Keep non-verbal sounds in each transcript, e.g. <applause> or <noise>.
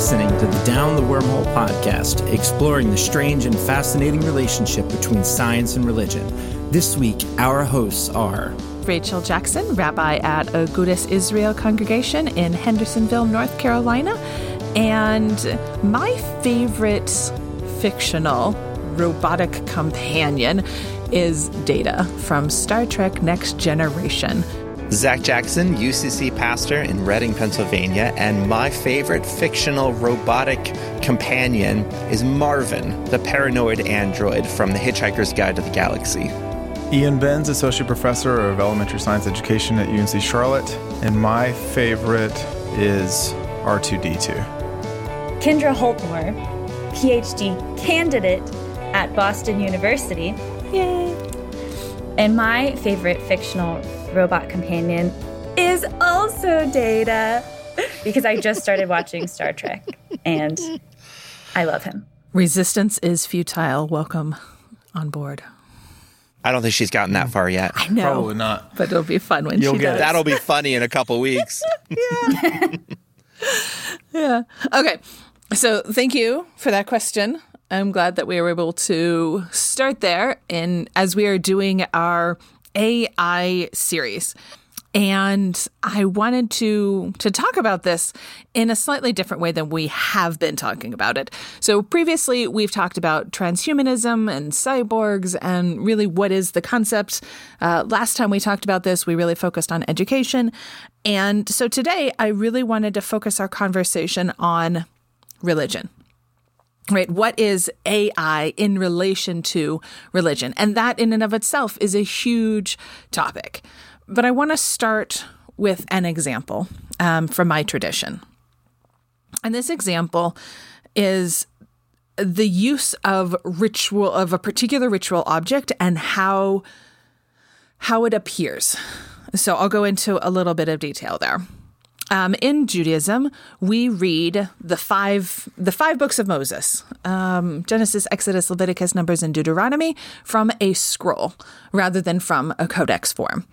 listening to the Down the Wormhole podcast, exploring the strange and fascinating relationship between science and religion. This week, our hosts are Rachel Jackson, rabbi at Agudas Israel congregation in Hendersonville, North Carolina, and my favorite fictional robotic companion is Data from Star Trek Next Generation. Zach Jackson, UCC pastor in Reading, Pennsylvania, and my favorite fictional robotic companion is Marvin, the paranoid android from The Hitchhiker's Guide to the Galaxy. Ian Binns, Associate Professor of Elementary Science Education at UNC Charlotte, and my favorite is R2D2. Kendra Holtmore, PhD candidate at Boston University. Yay! And my favorite fictional robot companion is also Data because I just started watching Star Trek and I love him. Resistance is futile. Welcome on board. I don't think she's gotten that far yet. I know. Probably not. But it'll be fun when You'll she get does. That'll be funny in a couple weeks. <laughs> Yeah. Yeah. Okay. So thank you for that question. I'm glad that we were able to start there And as we are doing our AI series. And I wanted to to talk about this in a slightly different way than we have been talking about it. So previously we've talked about transhumanism and cyborgs and really what is the concept. Uh, last time we talked about this, we really focused on education. And so today I really wanted to focus our conversation on religion right? What is AI in relation to religion? And that, in and of itself, is a huge topic. But I want to start with an example um, from my tradition. And this example is the use of ritual of a particular ritual object and how how it appears. So I'll go into a little bit of detail there. Um, in Judaism, we read the five the five books of Moses: um, Genesis, Exodus, Leviticus, Numbers, and Deuteronomy from a scroll rather than from a codex form.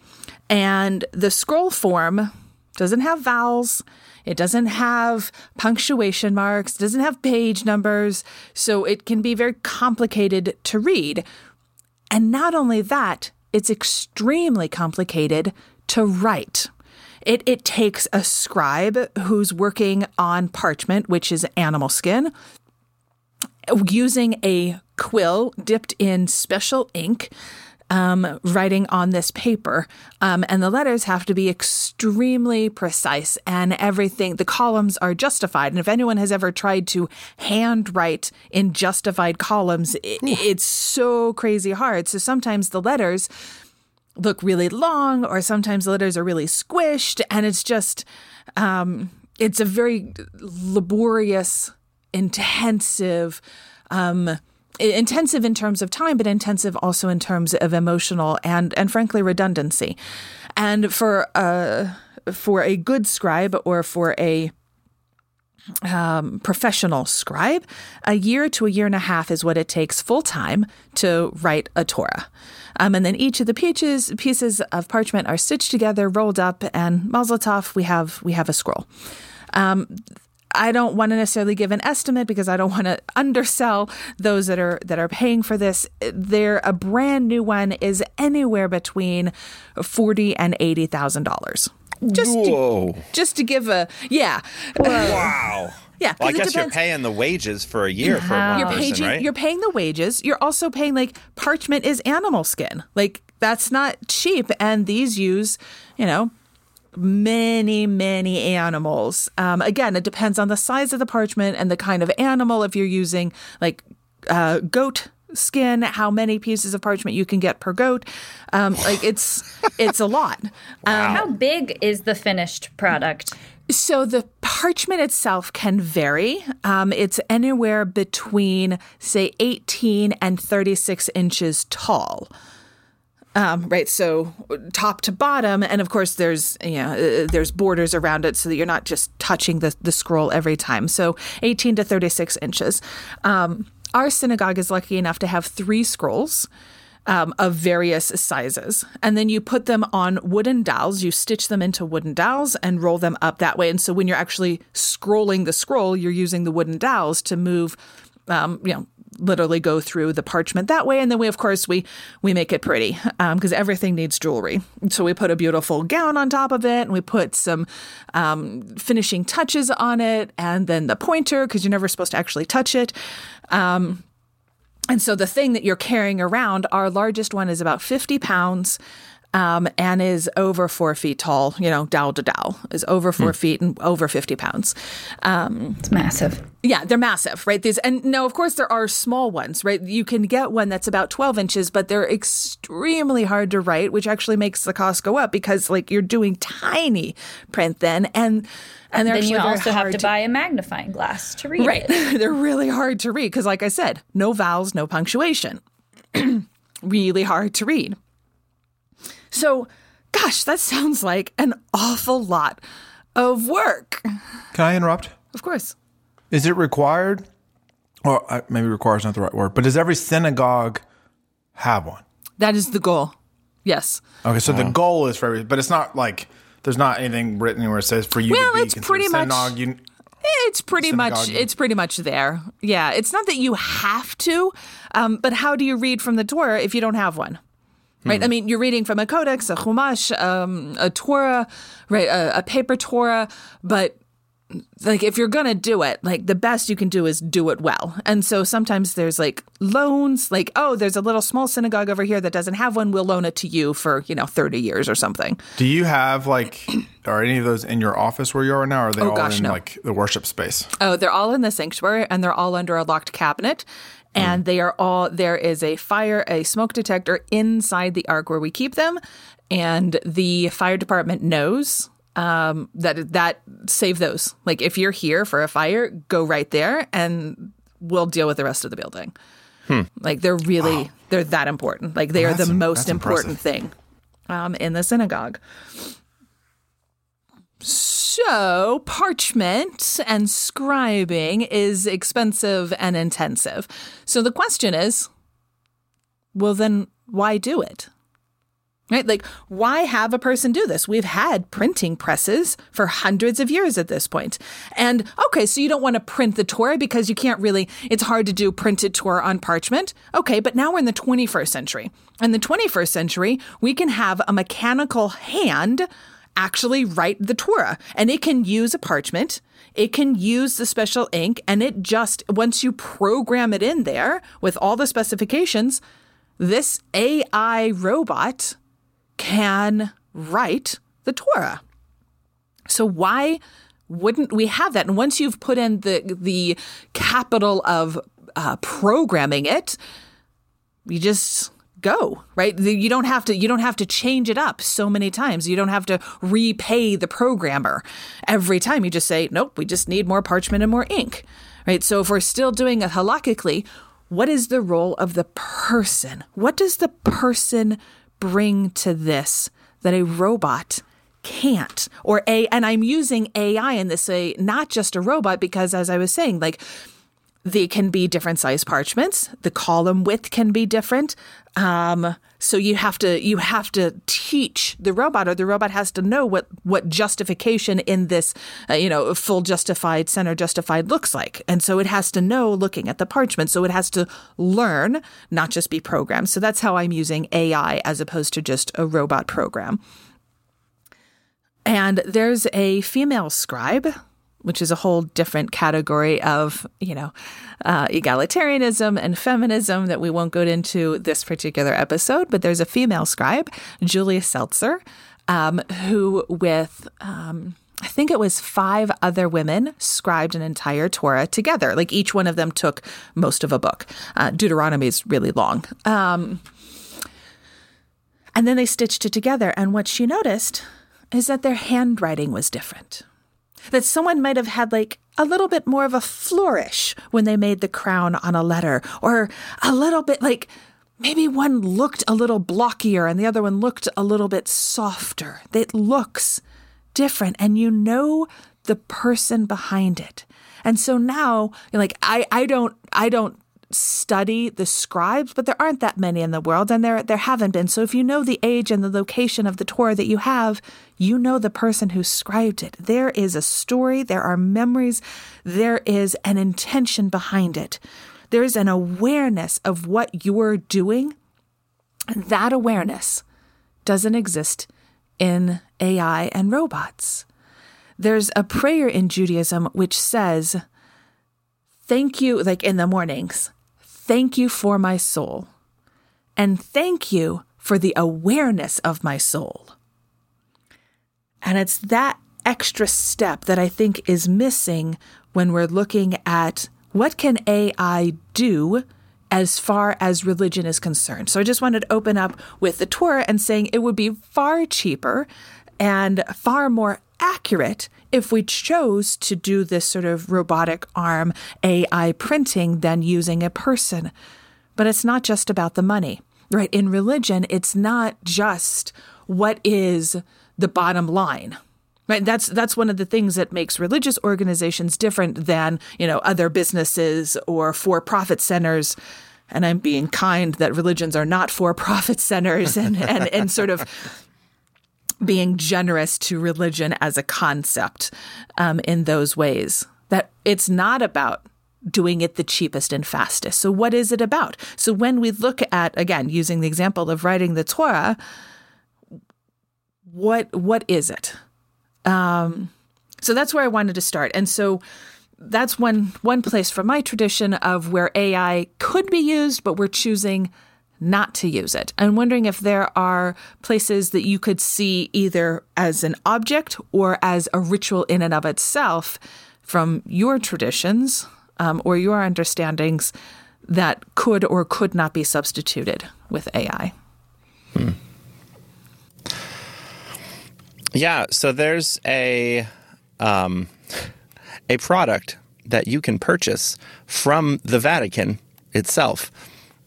And the scroll form doesn't have vowels. It doesn't have punctuation marks. Doesn't have page numbers. So it can be very complicated to read. And not only that, it's extremely complicated to write. It, it takes a scribe who's working on parchment, which is animal skin, using a quill dipped in special ink, um, writing on this paper. Um, and the letters have to be extremely precise, and everything, the columns are justified. And if anyone has ever tried to handwrite in justified columns, it, it's so crazy hard. So sometimes the letters look really long or sometimes the letters are really squished and it's just um, it's a very laborious intensive um, intensive in terms of time but intensive also in terms of emotional and and frankly redundancy and for a for a good scribe or for a um, professional scribe, a year to a year and a half is what it takes full time to write a Torah. Um, and then each of the pieces pieces of parchment are stitched together, rolled up, and mazel tov, we have we have a scroll. Um, I don't want to necessarily give an estimate because I don't want to <laughs> undersell those that are that are paying for this. There, a brand new one is anywhere between forty and eighty thousand dollars. Just Whoa. to, just to give a yeah. Wow. Yeah, Well, I 'cause it guess you're paying the wages for a year for one You're person, paying right? you're paying the wages. You're also paying like parchment is animal skin. Like that's not cheap. And these use, you know, many many animals. Um, again, it depends on the size of the parchment and the kind of animal. If you're using like uh, goat skin, how many pieces of parchment you can get per goat. Um, like it's it's a lot. Um, How big is the finished product? So the parchment itself can vary. Um, it's anywhere between, say, 18 and 36 inches tall. Um, right, so top to bottom, and of course there's you know uh, there's borders around it so that you're not just touching the the scroll every time. So 18 to 36 inches. Um, our synagogue is lucky enough to have three scrolls. Um, of various sizes. And then you put them on wooden dowels. You stitch them into wooden dowels and roll them up that way. And so when you're actually scrolling the scroll, you're using the wooden dowels to move, um, you know, literally go through the parchment that way and then we of course we we make it pretty because um, everything needs jewelry so we put a beautiful gown on top of it and we put some um, finishing touches on it and then the pointer because you're never supposed to actually touch it um, and so the thing that you're carrying around, our largest one is about 50 pounds. Um, and is over four feet tall, you know, dowel to dowel, is over four hmm. feet and over 50 pounds. Um, it's massive. Yeah, they're massive, right? These, and no, of course, there are small ones, right? You can get one that's about 12 inches, but they're extremely hard to write, which actually makes the cost go up because, like, you're doing tiny print then. And and then you also have to, to, buy a magnifying glass to read right. it. <laughs> they're really hard to read because, like I said, no vowels, no punctuation. <clears throat> really hard to read. So, gosh, that sounds like an awful lot of work. Can I interrupt? Of course. Is it required? Or uh, maybe requires not the right word, but does every synagogue have one? That is the goal. Yes. Okay, so the goal is for every, but it's not like there's not anything written where it says for you well, to be it's pretty much. You, it's pretty much it's pretty much there. Yeah, it's not that you have to, um, but how do you read from the Torah if you don't have one? Right. Hmm. I mean, you're reading from a codex, a chumash, um, a Torah, right, a, a paper Torah, but like if you're gonna do it like the best you can do is do it well and so sometimes there's like loans like oh there's a little small synagogue over here that doesn't have one we'll loan it to you for you know 30 years or something do you have like <clears throat> are any of those in your office where you are now or are they oh, all gosh, in no. like the worship space oh they're all in the sanctuary and they're all under a locked cabinet and mm. they are all there is a fire a smoke detector inside the ark where we keep them and the fire department knows um, that that save those. Like if you're here for a fire, go right there, and we'll deal with the rest of the building. Hmm. Like they're really wow. they're that important. Like they well, are the most important thing um, in the synagogue. So, parchment and scribing is expensive and intensive. So, the question is well, then why do it? Right? Like, why have a person do this? We've had printing presses for hundreds of years at this point. And okay, so you don't want to print the Torah because you can't really, it's hard to do printed Torah on parchment. Okay, but now we're in the 21st century. In the 21st century, we can have a mechanical hand actually write the Torah and it can use a parchment. It can use the special ink and it just, once you program it in there with all the specifications, this AI robot can write the Torah. So why wouldn't we have that? And once you've put in the the capital of uh, programming it, you just go right? You don't have to you don't have to change it up so many times. You don't have to repay the programmer. Every time you just say nope we just need more parchment and more ink right? So if we're still doing it halakhically what is the role of the person? What does the person bring to this that a robot can't? Or a and i'm using ai in this way not just a robot because as i was saying like they can be different size parchments. The column width can be different. Um, so you have to you have to teach the robot or the robot has to know what what justification in this uh, you know full justified center justified looks like. And so it has to know looking at the parchment. So it has to learn not just be programmed. So that's how i'm using ai as opposed to just a robot program. And there's a female scribe which is a whole different category of, you know, uh, egalitarianism and feminism that we won't go into this particular episode. But there's a female scribe, Julia Seltzer, um, who, with um, I think it was five other women scribed an entire Torah together. Like each one of them took most of a book. Uh, Deuteronomy is really long. Um, and then they stitched it together. And what she noticed is that their handwriting was different that someone might have had like a little bit more of a flourish when they made the crown on a letter, or a little bit like maybe one looked a little blockier and the other one looked a little bit softer. It looks different, and you know the person behind it. And so now, you're like I, I don't, I don't study the scribes, but there aren't that many in the world, and there there haven't been. So if you know the age and the location of the Torah that you have, you know the person who scribed it. There is a story, there are memories, there is an intention behind it. There is an awareness of what you're doing, and that awareness doesn't exist in AI and robots. There's a prayer in Judaism which says, Thank you, like in the mornings, thank you for my soul, and thank you for the awareness of my soul. And it's that extra step that I think is missing when we're looking at what can AI do as far as religion is concerned. So I just wanted to open up with the Torah and saying it would be far cheaper and far more accurate if we chose to do this sort of robotic arm AI printing than using a person. But it's not just about the money, right? In religion, it's not just what is the bottom line. Right. That's that's one of the things that makes religious organizations different than, you know, other businesses or for-profit centers. And I'm being kind that religions are not for-profit <laughs> centers and, and, and sort of being generous to religion as a concept um, in those ways. That it's not about doing it the cheapest and fastest. So, what is it about? So, when we look at, again, using the example of writing the Torah, what what is it? Um, so that's where I wanted to start. And so that's one one place from my tradition of where AI could be used, but we're choosing not to use it. I'm wondering if there are places that you could see either as an object or as a ritual in and of itself from your traditions um, or your understandings that could or could not be substituted with AI. Hmm. Yeah, so there's a um, a product that you can purchase from the Vatican itself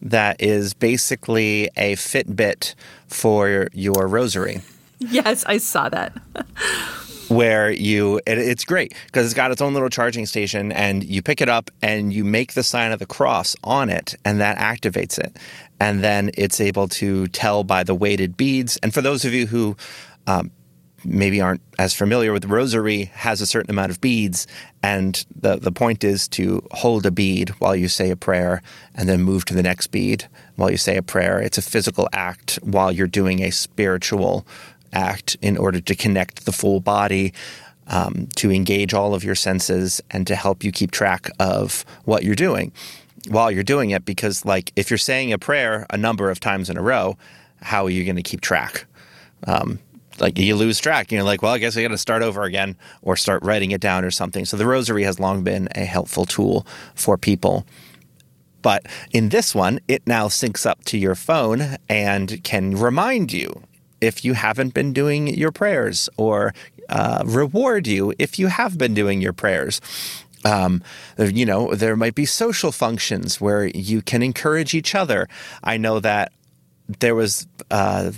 that is basically a Fitbit for your rosary. Yes, I saw that. <laughs> where you it, it's great because it's got its own little charging station and you pick it up and you make the sign of the cross on it and that activates it and then it's able to tell by the weighted beads and for those of you who um, maybe aren't as familiar with rosary has a certain amount of beads and the the point is to hold a bead while you say a prayer and then move to the next bead while you say a prayer. It's a physical act while you're doing a spiritual act in order to connect the full body um, to engage all of your senses and to help you keep track of what you're doing while you're doing it. Because like if you're saying a prayer a number of times in a row how are you going to keep track? Um, like you lose track. You're like, well, I guess I got to start over again or start writing it down or something. So the rosary has long been a helpful tool for people. But in this one, it now syncs up to your phone and can remind you if you haven't been doing your prayers or uh, reward you if you have been doing your prayers. Um, you know, there might be social functions where you can encourage each other. I know that there was uh,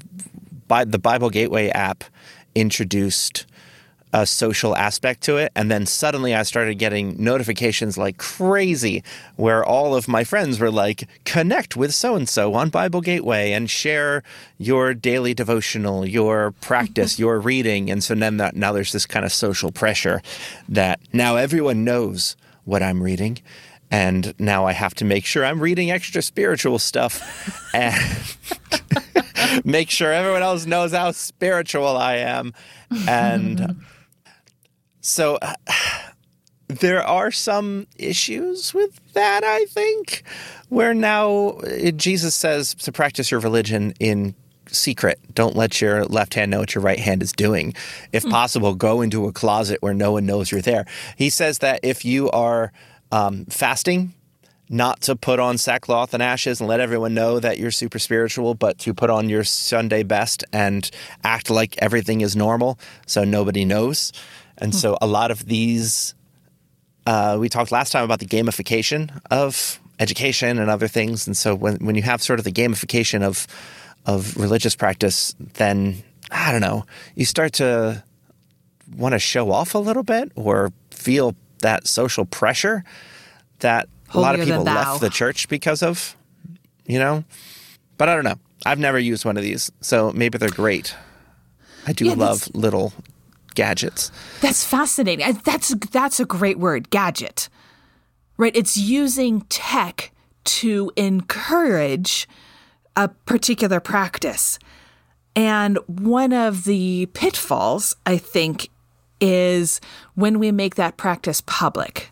the Bible Gateway app introduced a social aspect to it. And then suddenly I started getting notifications like crazy where all of my friends were like, connect with so and so on Bible Gateway and share your daily devotional, your practice, your <laughs> reading. And so then that, now there's this kind of social pressure that now everyone knows what I'm reading. And now I have to make sure I'm reading extra spiritual stuff. <laughs> and <laughs> make sure everyone else knows how spiritual I am. And so uh, <sighs> there are some issues with that, I think, where now uh, Jesus says to practice your religion in secret. Don't let your left hand know what your right hand is doing. If mm. possible, go into a closet where no one knows you're there. He says that if you are um, fasting, not to put on sackcloth and ashes and let everyone know that you're super spiritual, but to put on your Sunday best and act like everything is normal so nobody knows. And so a lot of these, uh, we talked last time about the gamification of education and other things. And so when, when you have sort of the gamification of, of religious practice, then I don't know, you start to want to show off a little bit or feel that social pressure that a lot of people left the church because of, you know. But I don't know. I've never used one of these, so maybe they're great. I do Yeah, love little gadgets. That's fascinating. That's that's a great word, gadget. Right? It's using tech to encourage a particular practice. And one of the pitfalls, I think, is when we make that practice public.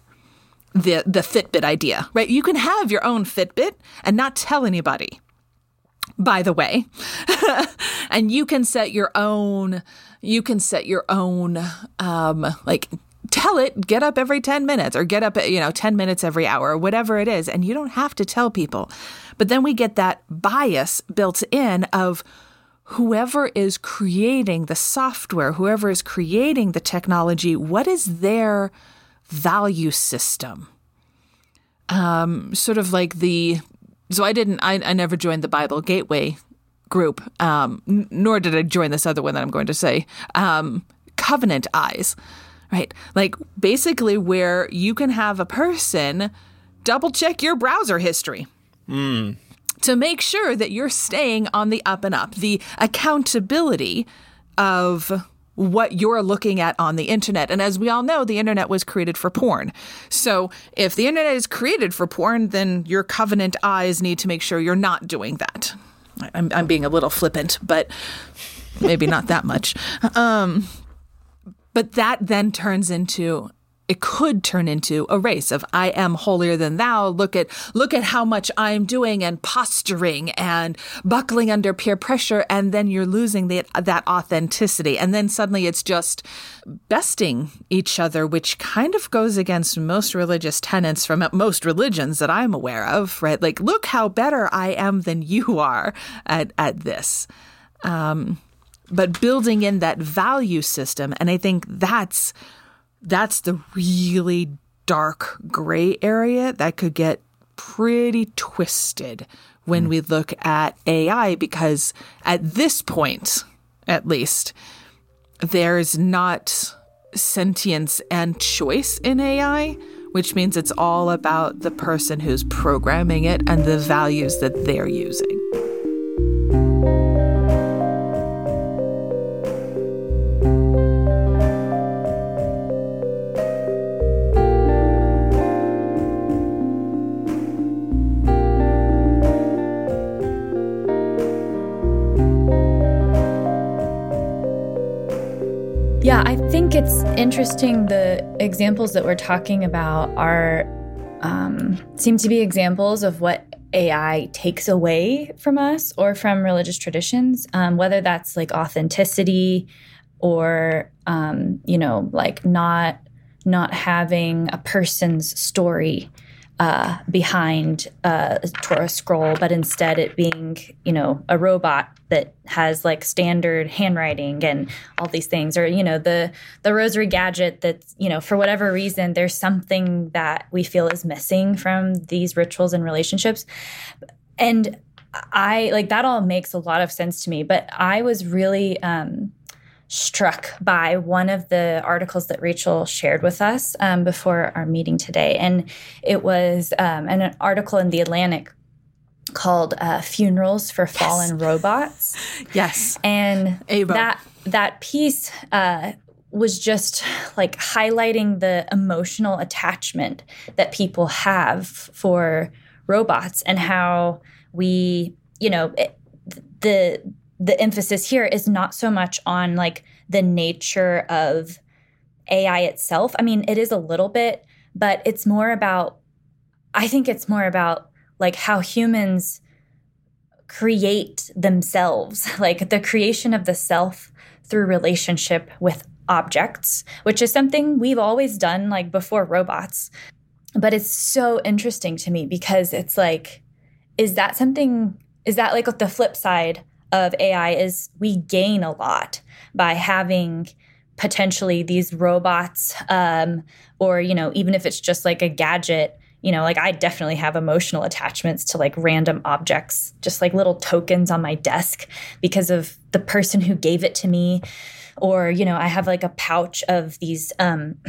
The the Fitbit idea, right? You can have your own Fitbit and not tell anybody. By the way, <laughs> and you can set your own you can set your own um like tell it get up every 10 minutes or get up you know 10 minutes every hour whatever it is and you don't have to tell people but then we get that bias built in of whoever is creating the software whoever is creating the technology what is their value system um sort of like the so i didn't i, I never joined the bible gateway group, um, n- nor did I join this other one that I'm going to say, um, Covenant Eyes, right? Like basically where you can have a person double check your browser history. To make sure that you're staying on the up and up, the accountability of what you're looking at on the internet. And as we all know, the internet was created for porn. So if the internet is created for porn, then your covenant eyes need to make sure you're not doing that. I'm, I'm being a little flippant, but maybe not that much. Um, but that then turns into it could turn into a race of I am holier than thou. Look at look at how much I'm doing and posturing and buckling under peer pressure, and then you're losing that that authenticity, and then suddenly it's just besting each other, which kind of goes against most religious tenets from most religions that I'm aware of. Right? Like, look how better I am than you are at at this. Um, but building in that value system, and I think that's that's the really dark gray area that could get pretty twisted when we look at AI because at this point, at least, there's not sentience and choice in AI, which means it's all about the person who's programming it and the values that they're using. Yeah, I think it's interesting. The examples that we're talking about are um, seem to be examples of what AI takes away from us or from religious traditions, um, whether that's like authenticity or um, you know, like not not having a person's story uh, behind a Torah scroll, but instead it being, you know, a robot that has like standard handwriting and all these things, or you know, the the rosary gadget that's, you know, for whatever reason, there's something that we feel is missing from these rituals and relationships, and I like that all makes a lot of sense to me. But I was really um, struck by one of the articles that Rachel shared with us um, before our meeting today. And it was um, an, article in The Atlantic called uh, Funerals for Fallen Robots. <laughs> Yes. And that, that piece uh, was just like highlighting the emotional attachment that people have for robots and how we, you know, it, the the emphasis here is not so much on like the nature of AI itself. I mean, it is a little bit, but it's more about I think it's more about like how humans create themselves, <laughs> like the creation of the self through relationship with objects, which is something we've always done like before robots. But it's so interesting to me because it's like is that something is that like the flip side of AI is we gain a lot by having potentially these robots um, or you know even if it's just like a gadget you know like i definitely have emotional attachments to like random objects just like little tokens on my desk because of the person who gave it to me or you know i have like a pouch of these um <clears throat>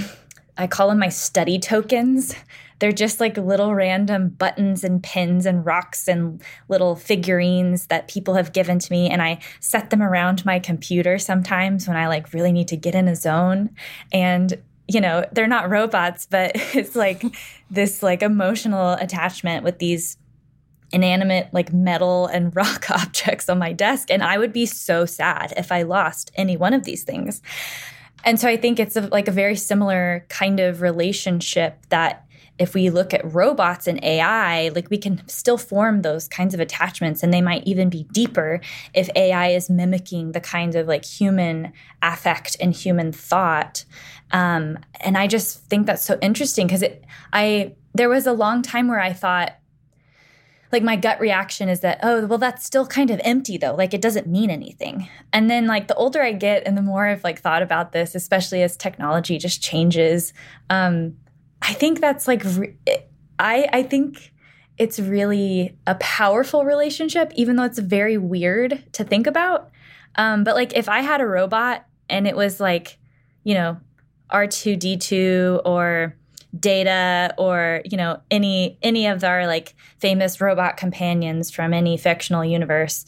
I call them my study tokens. They're just like little random buttons and pins and rocks and little figurines that people have given to me. And I set them around my computer sometimes when I like really need to get in a zone. And you know, they're not robots, but <laughs> it's like this like emotional attachment with these inanimate like metal and <laughs> rock objects on my desk and I would be so sad if I lost any one of these things. And so I think it's a, like a very similar kind of relationship that if we look at robots and AI, like we can still form those kinds of attachments and they might even be deeper if AI is mimicking the kind of like human affect and human thought. Um, and I just think that's so interesting because it, I, there was a long time where I thought, like my gut reaction is that oh well that's still kind of empty though like it doesn't mean anything and then like the older i get and the more i've like thought about this especially as technology just changes um i think that's like i i think it's really a powerful relationship even though it's very weird to think about um but like if i had a robot and it was like you know r2d2 or data or you know any any of our like famous robot companions from any fictional universe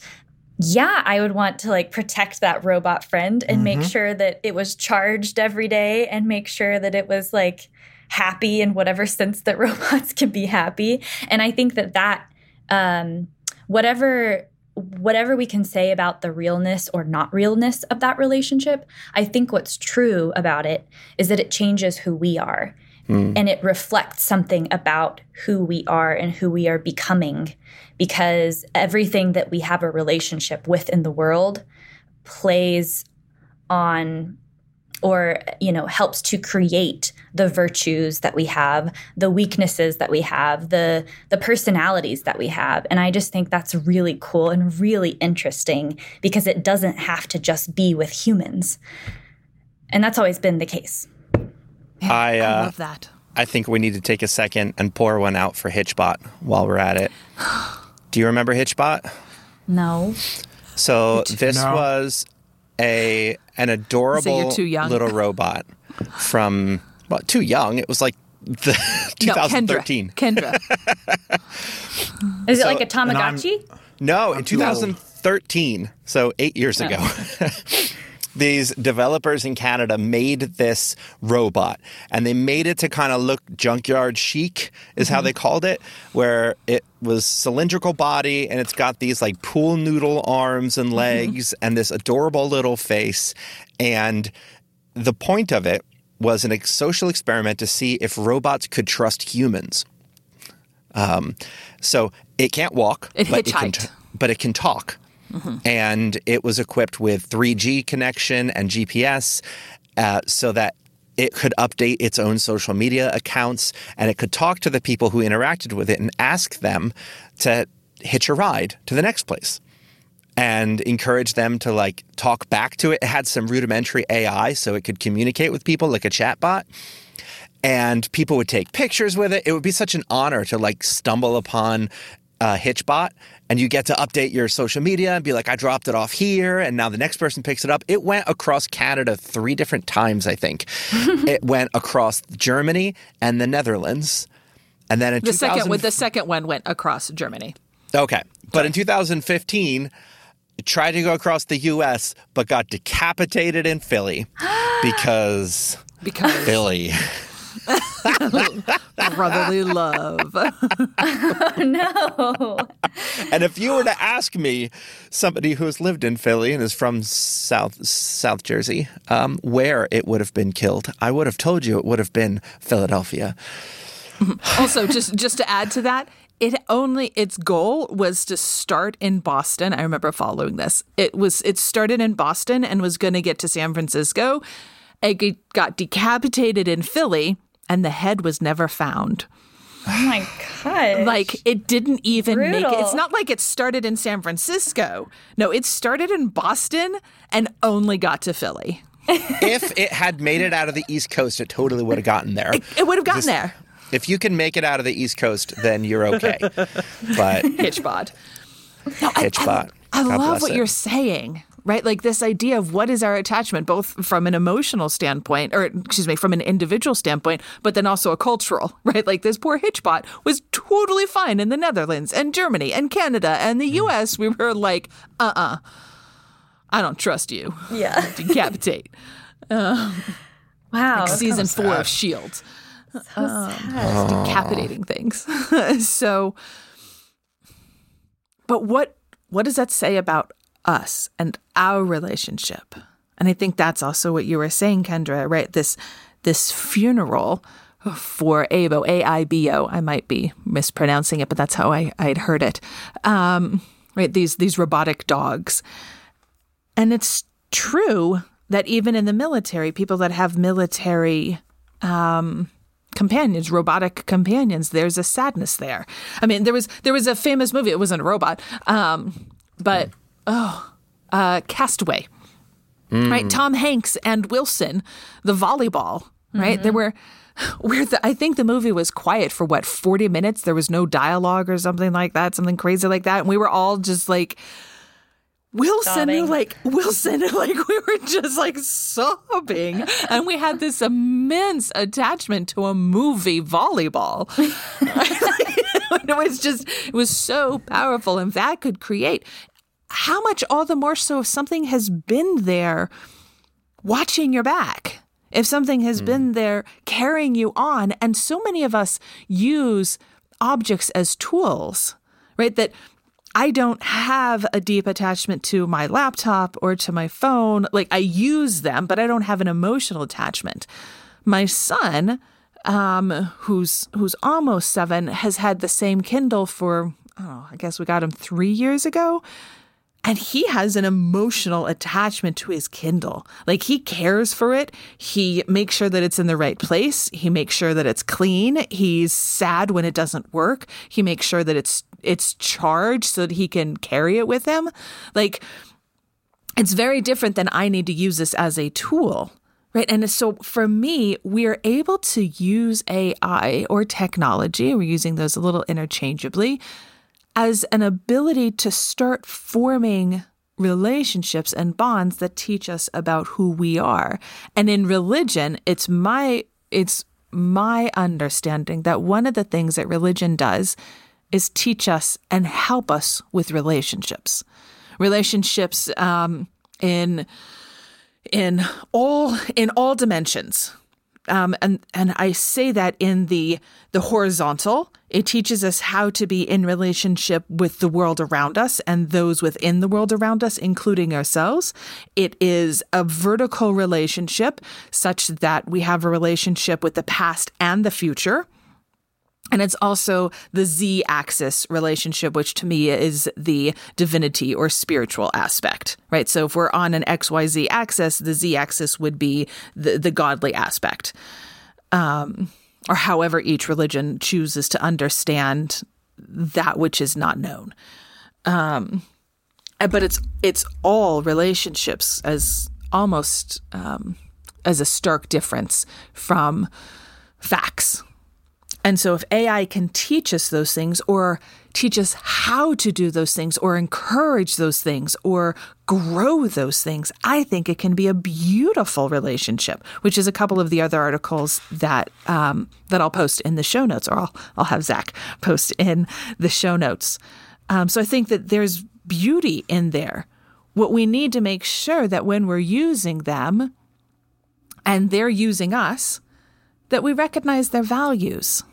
yeah i would want to like protect that robot friend and mm-hmm. make sure that it was charged every day and make sure that it was like happy in whatever <laughs> sense that robots can be happy and i think that that um whatever whatever we can say about the realness or not realness of that relationship, I think what's true about it is that it changes who we are. Mm. And it reflects something about who we are and who we are becoming because everything that we have a relationship with in the world plays on or you know helps to create the virtues that we have the weaknesses that we have the the personalities that we have and i just think that's really cool and really interesting because it doesn't have to just be with humans and that's always been the case I, uh, I love that. I think we need to take a second and pour one out for Hitchbot while we're at it. <sighs> Do you remember Hitchbot? No. So this no. was a an adorable little robot from well, too young. It was like the 2013. <laughs> No, Kendra. Kendra. <laughs> Is it so, like a Tamagotchi? No, in 2013, so eight years oh. ago <laughs> these developers in Canada made this robot and they made it to kind of look junkyard chic is mm-hmm. how they called it where it was cylindrical body and it's got these like pool noodle arms and mm-hmm. legs mm-hmm. and this adorable little face and the point of it was an social experiment to see if robots could trust humans um, so it can't walk it but hitchhiked. it can t- but it can talk Mm-hmm. And it was equipped with 3G connection and GPS uh, so that it could update its own social media accounts and it could talk to the people who interacted with it and ask them to hitch a ride to the next place and encourage them to like talk back to it. It had some rudimentary AI so it could communicate with people like a chatbot. And people would take pictures with it. It would be such an honor to like stumble upon uh, Hitchbot and you get to update your social media and be like, I dropped it off here, and now the next person picks it up. It went across Canada three different times, I think. <laughs> it went across Germany and the Netherlands, and then in the 2000... second, the second one went across Germany. Okay, but in 2015, it tried to go across the U.S. but got decapitated in Philly <gasps> because because Philly. <laughs> <laughs> Brotherly love. <laughs> oh, no. And if you were to ask me, somebody who has lived in Philly and is from South South Jersey, um, where it would have been killed, I would have told you it would have been Philadelphia. <laughs> also, just just to add to that, it only its goal was to start in Boston. I remember following this. It was it started in Boston and was going to get to San Francisco. It got decapitated in Philly and the head was never found. Oh my god! Like it didn't even Brutal. make it. It's not like it started in San Francisco. No, it started in Boston and only got to Philly. <laughs> if it had made it out of the East Coast, it totally would have gotten there. It, it would have gotten Just, there. If you can make it out of the East Coast, then you're okay. But <laughs> Hitchbot. No, Hitchbot. I, I, I love what it. you're saying right? Like this idea of what is our attachment, both from an emotional standpoint, or excuse me, from an individual standpoint, but then also a cultural, <laughs> right? Like this poor hitchbot was totally fine in the Netherlands and Germany and Canada and the US. We were like, uh uh I don't trust you. Yeah. <laughs> Decapitate. wow. Like season four sad. of Shield. So sad. decapitating things. <laughs> so, but what what does that say about us and our relationship? And I think that's also what you were saying, Kendra, right? This this funeral for Abo, A I B O. I might be mispronouncing it, but that's how I I'd heard it. Um, right? These these robotic dogs, and it's true that even in the military, people that have military companions, robotic companions. There's a sadness there. I mean, there was there was a famous movie. It wasn't a robot, um, but oh, uh, Castaway, right? Tom Hanks and Wilson, the volleyball, right? There were. Where the, I think the movie was quiet for what forty minutes. There was no dialogue or something like that, something crazy like that, and we were all just like, Wilson, like Wilson, <laughs> like we were just like sobbing, and we had this immense attachment to a movie volleyball. <laughs> it was just, it was so powerful, and that could create how much all the more so if something has been there watching your back. If something has been there carrying you on, and so many of us use objects as tools, right? That I don't have a deep attachment to my laptop or to my phone. Like I use them, but I don't have an emotional attachment. My son, um, who's who's almost seven, has had the same Kindle for oh, I guess we got him three years ago. And he has an emotional attachment to his Kindle. Like he cares for it. He makes sure that it's in the right place. He makes sure that it's clean. He's sad when it doesn't work. He makes sure that it's it's charged so that he can carry it with him. Like it's very different than I need to use this as a tool. Right. And so for me, we are able to use AI or technology, we're using those a little interchangeably, as an ability to start forming relationships and bonds that teach us about who we are. And in religion, it's my it's my understanding that one of the things that religion does is teach us and help us with relationships. Relationships um, in in all in all dimensions. Um, and and I say that in the the horizontal, it teaches us how to be in relationship with the world around us and those within the world around us, including ourselves. It is a vertical relationship, such that we have a relationship with the past and the future. And it's also the Z axis relationship, which to me is the divinity or spiritual aspect, right? So if we're on an XYZ axis, the Z axis would be the, the godly aspect. Um, or however each religion chooses to understand that which is not known. Um, but it's it's all relationships as almost um, as a stark difference from facts and so, if AI can teach us those things or teach us how to do those things or encourage those things or grow those things, I think it can be a beautiful relationship, which is a couple of the other articles that um, that I'll post in the show notes, or I'll, I'll have Zach post in the show notes. Um, so I think that there's beauty in there. What we need to make sure that when we're using them and they're using us, that we recognize their values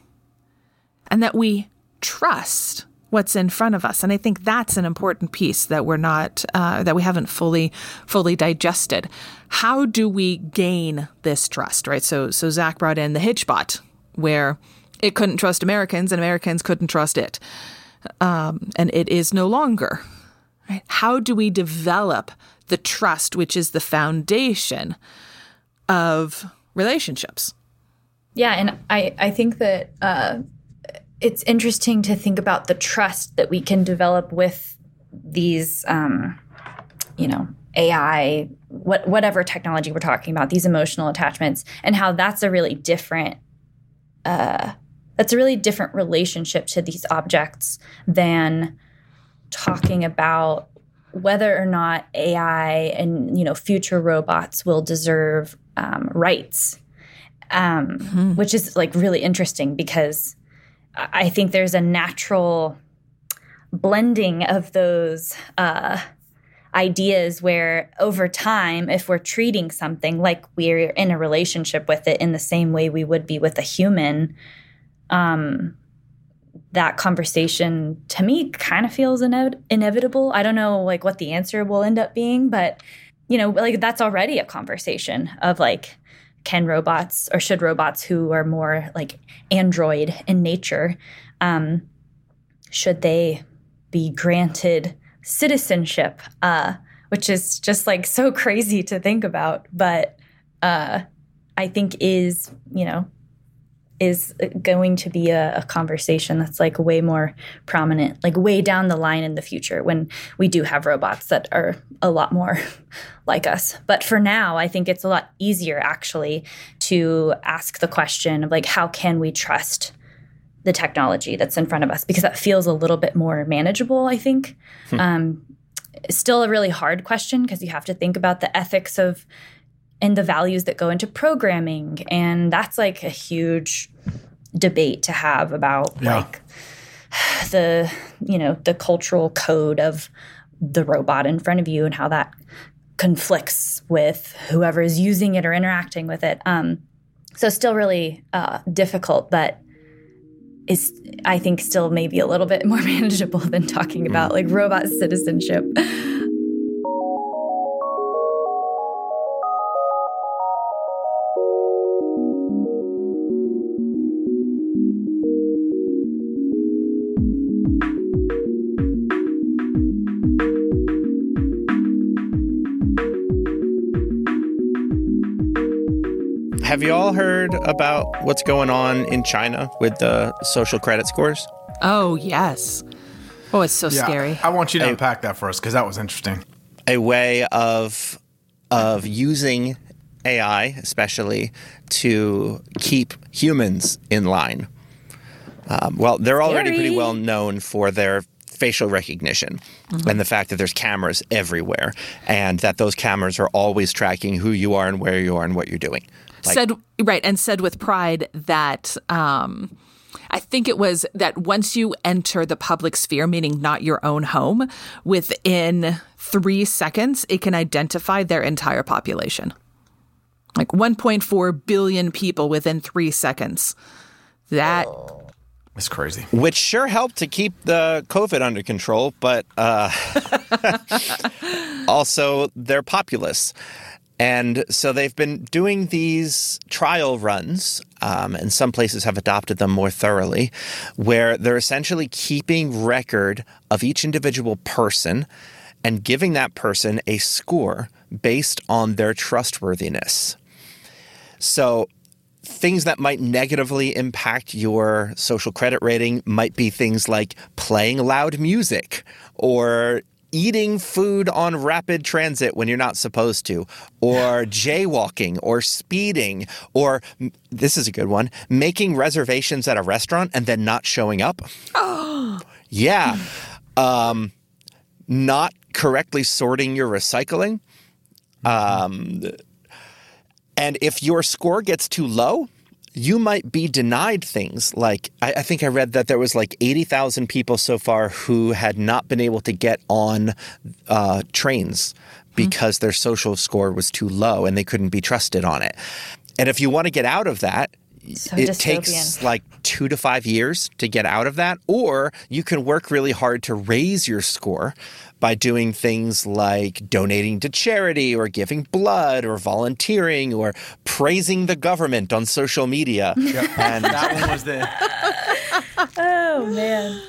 and that we trust what's in front of us. And i think that's an important piece that we're not uh, that we haven't fully fully digested. How do we gain this trust right? So so zach brought in the hitchbot where it couldn't trust americans and americans couldn't trust it. Um, and it is no longer right? How do we develop the trust which is the foundation of relationships? Yeah, and I, I think that uh, it's interesting to think about the trust that we can develop with these, um, you know, AI, what, whatever technology we're talking about, these emotional attachments, and how that's a really different, uh, that's a really different relationship to these objects than talking about whether or not AI and you know future robots will deserve um, rights, um, mm-hmm. which is like really interesting because I think there's a natural blending of those uh, ideas where over time, if we're treating something like we're in a relationship with it in the same way we would be with a human, um, that conversation to me kind of feels ine- inevitable. I don't know like what the answer will end up being, but you know, like that's already a conversation of like can robots or should robots who are more like android in nature um, should they be granted citizenship, uh, which is just like so <laughs> crazy to think about, but uh, I think is, you know, is going to be a, a, conversation that's like way more prominent, like way down the line in the future when we do have robots that are a lot more <laughs> like us. But for now, I think it's a lot easier actually to ask the question of like, how can we trust the technology that's in front of us because that feels a little bit more manageable, I think. Hmm. Um, still a really hard question because you have to think about the ethics of and the values that go into programming. And that's like a huge debate to have about yeah. like <sighs> the, you know, the cultural code of the robot in front of you and how that conflicts with whoever is using it or interacting with it. Um, so still really uh, difficult, but is I think still maybe a little bit <laughs> more manageable than talking about like robot citizenship. <laughs> Have you all heard about what's going on in China with the social credit scores? Oh, yes. Oh, it's so yeah, scary. I want you to a, unpack that for us because that was interesting. A way of of using AI, especially to keep humans in line. Um, well, they're already Scary. pretty well known for their facial recognition mm-hmm. and the fact that there's cameras everywhere and that those cameras are always tracking who you are and where you are and what you're doing. Like, said right and said with pride that um, I think it was that once you enter the public sphere, meaning not your own home, within three seconds, it can identify their entire population. Like 1.4 billion people within three seconds. That. It's crazy. Which sure helped to keep the COVID under control, but uh, <laughs> also they're populous. And so they've been doing these trial runs, um, and some places have adopted them more thoroughly, where they're essentially keeping record of each individual person and giving that person a score based on their trustworthiness. So things that might negatively impact your social credit rating might be things like playing loud music or eating food on rapid transit when you're not supposed to, or <laughs> jaywalking, or speeding, or this is a good one making reservations at a restaurant and then not showing up. Oh. <gasps> Yeah. Um, not correctly sorting your recycling. Um, and if your score gets too low, you might be denied things like I, I, think I read that there was like eighty thousand people so far who had not been able to get on uh, trains because mm-hmm. their social score was too low and they couldn't be trusted on it. And if you want to get out of that, so it dystopian. takes like two to five years to get out of that, or you can work really hard to raise your score by doing things like donating to charity or giving blood or volunteering or praising the government on social media. <laughs> Yep. And that one was the. oh, man.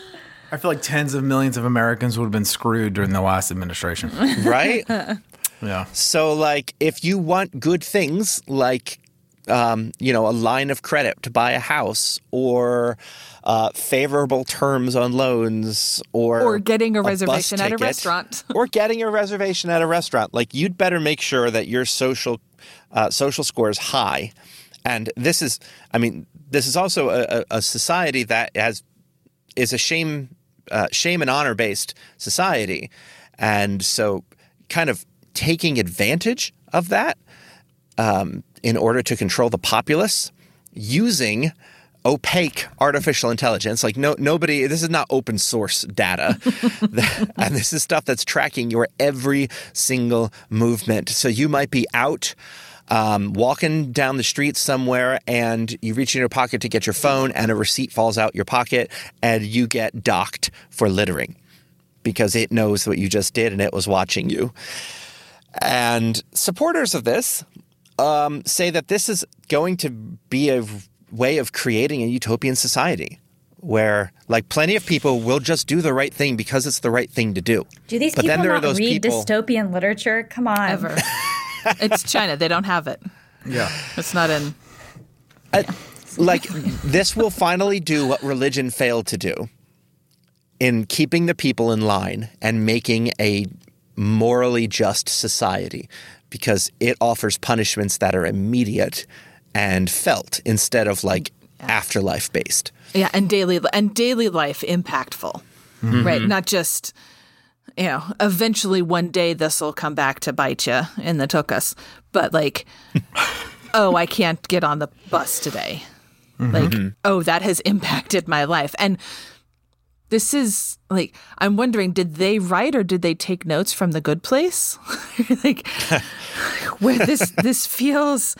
I feel like tens of millions of Americans would have been screwed during the last administration. <laughs> Right? yeah. So, like, if you want good things like um, you know, a line of credit to buy a house or uh, favorable terms on loans or or getting a, a reservation at a restaurant <laughs> or getting a reservation at a restaurant. Like you'd better make sure that your social uh, social score is high. And this is, I mean, this is also a, a society that has is a shame uh, shame and honor based society. And so, kind of taking advantage of that um, in order to control the populace using opaque artificial intelligence. Like no nobody this is not open source data. <laughs> <laughs> and this is stuff that's tracking your every single movement. So you might be out um, walking down the street somewhere and you reach in your pocket to get your phone and a receipt falls out your pocket and you get docked for littering because it knows what you just did and it was watching you. And supporters of this um, say that this is going to be a way of creating a utopian society where like plenty of people will just do the right thing because it's the right thing to do. Do these but people then there not are those read people dystopian literature? Come on. Ever. <laughs> it's China. They don't have it. Yeah. It's not in. Uh, like this will finally do what religion failed to do in keeping the people in line and making a morally just society because it offers punishments that are immediate and felt instead of like afterlife based. Yeah, and daily and daily life impactful, mm-hmm. right? Not just you know. Eventually, one day this will come back to bite you in the tuchus, but like, <laughs> oh, I can't get on the bus today. Mm-hmm. Like, mm-hmm. oh, that has <laughs> impacted my life, and this is like I'm wondering, did they write or did they take notes from the Good Place? <laughs> like, where this this feels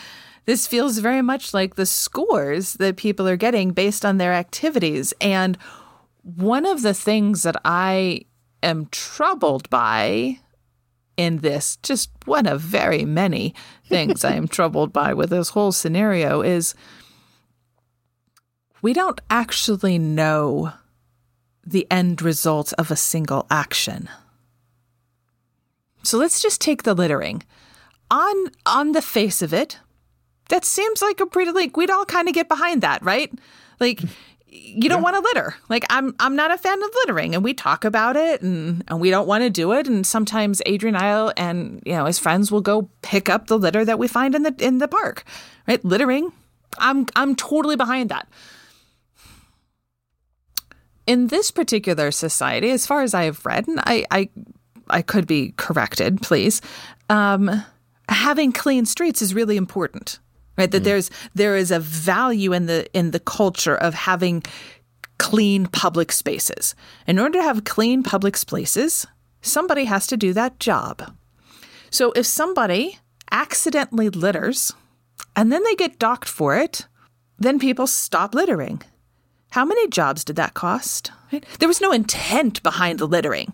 this feels very much like the scores that people are getting based on their activities. And one of the things that I am troubled by in this, just one of very many <laughs> things I am troubled by with this whole scenario, is we don't actually know the end result of a single action. So let's just take the littering. On on the face of it, that seems like a pretty like we'd all kind of get behind that, right? Like you don't want to litter. Like I'm I'm not a fan of littering and we talk about it and and we don't want to do it and sometimes Adrian Isle and you know his friends will go pick up the litter that we find in the in the park. Right? Littering. I'm I'm totally behind that. In this particular society, as far as I have read, and I I, I could be corrected, please. Um, having clean streets is really important right? That mm. there's there is a value in the in the culture of having clean public spaces. In order to have clean public spaces somebody has to do that job. So if somebody accidentally litters and then they get docked for it then people stop littering. How many jobs did that cost? Right? there was no intent behind the littering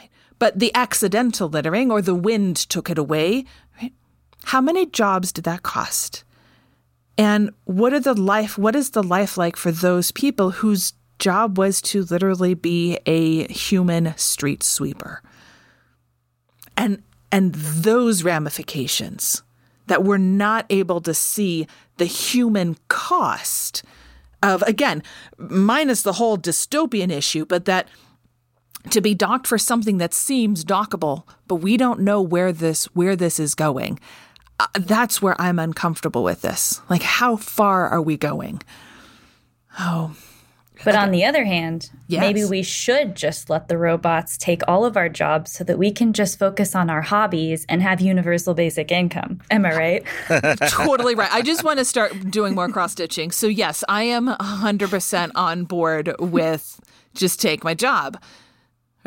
right? but the accidental littering or the wind took it away right? how many jobs did that cost and what are the life what is the life like for those people whose job was to literally be a human street sweeper? And and those ramifications that we're not able to see the human cost of again, minus the whole dystopian issue, but that to be docked for something that seems dockable, but we don't know where this where this is going Uh, that's where I'm uncomfortable with this. Like, how far are we going? Oh, But on the other hand, Yes. maybe we should just let the robots take all of our jobs so that we can just focus on our hobbies and have universal basic income. Am I right? <laughs> totally right. I just want to start doing more cross stitching. So, yes, I am 100% on board with just take my job.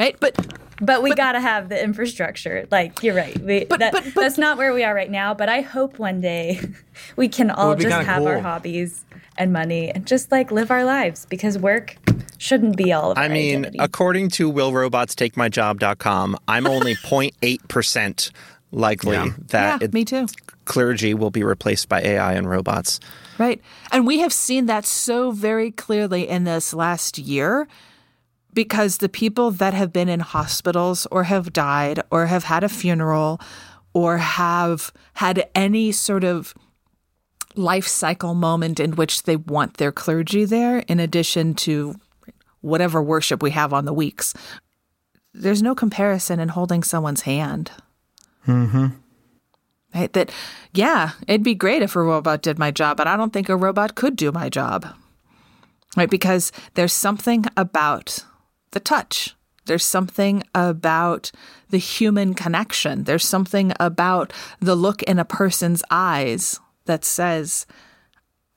Right? But But we got to have the infrastructure. Like you're right. We, But- that- but- but- that's not where we are right now. But I hope one day <laughs> we can all just kinda have our hobbies and money and just like live our lives because work shouldn't be all of I our mean, identity. according to willrobotstakemyjob.com, I'm only 0.8% likely Yeah. that yeah, it- me too. clergy will be replaced by AI and robots. Right. And we have seen that so very clearly in this last year because the people that have been in hospitals or have died or have had a funeral or have had any sort of life cycle moment in which they want their clergy there, in addition to whatever worship we have on the weeks, there's no comparison in holding someone's hand. Mm-hmm. Right? That, yeah, it'd be great if a robot did my job, but I don't think a robot could do my job. Right? Because there's something about the touch There's something about the human connection. There's something about the look in a person's eyes that says,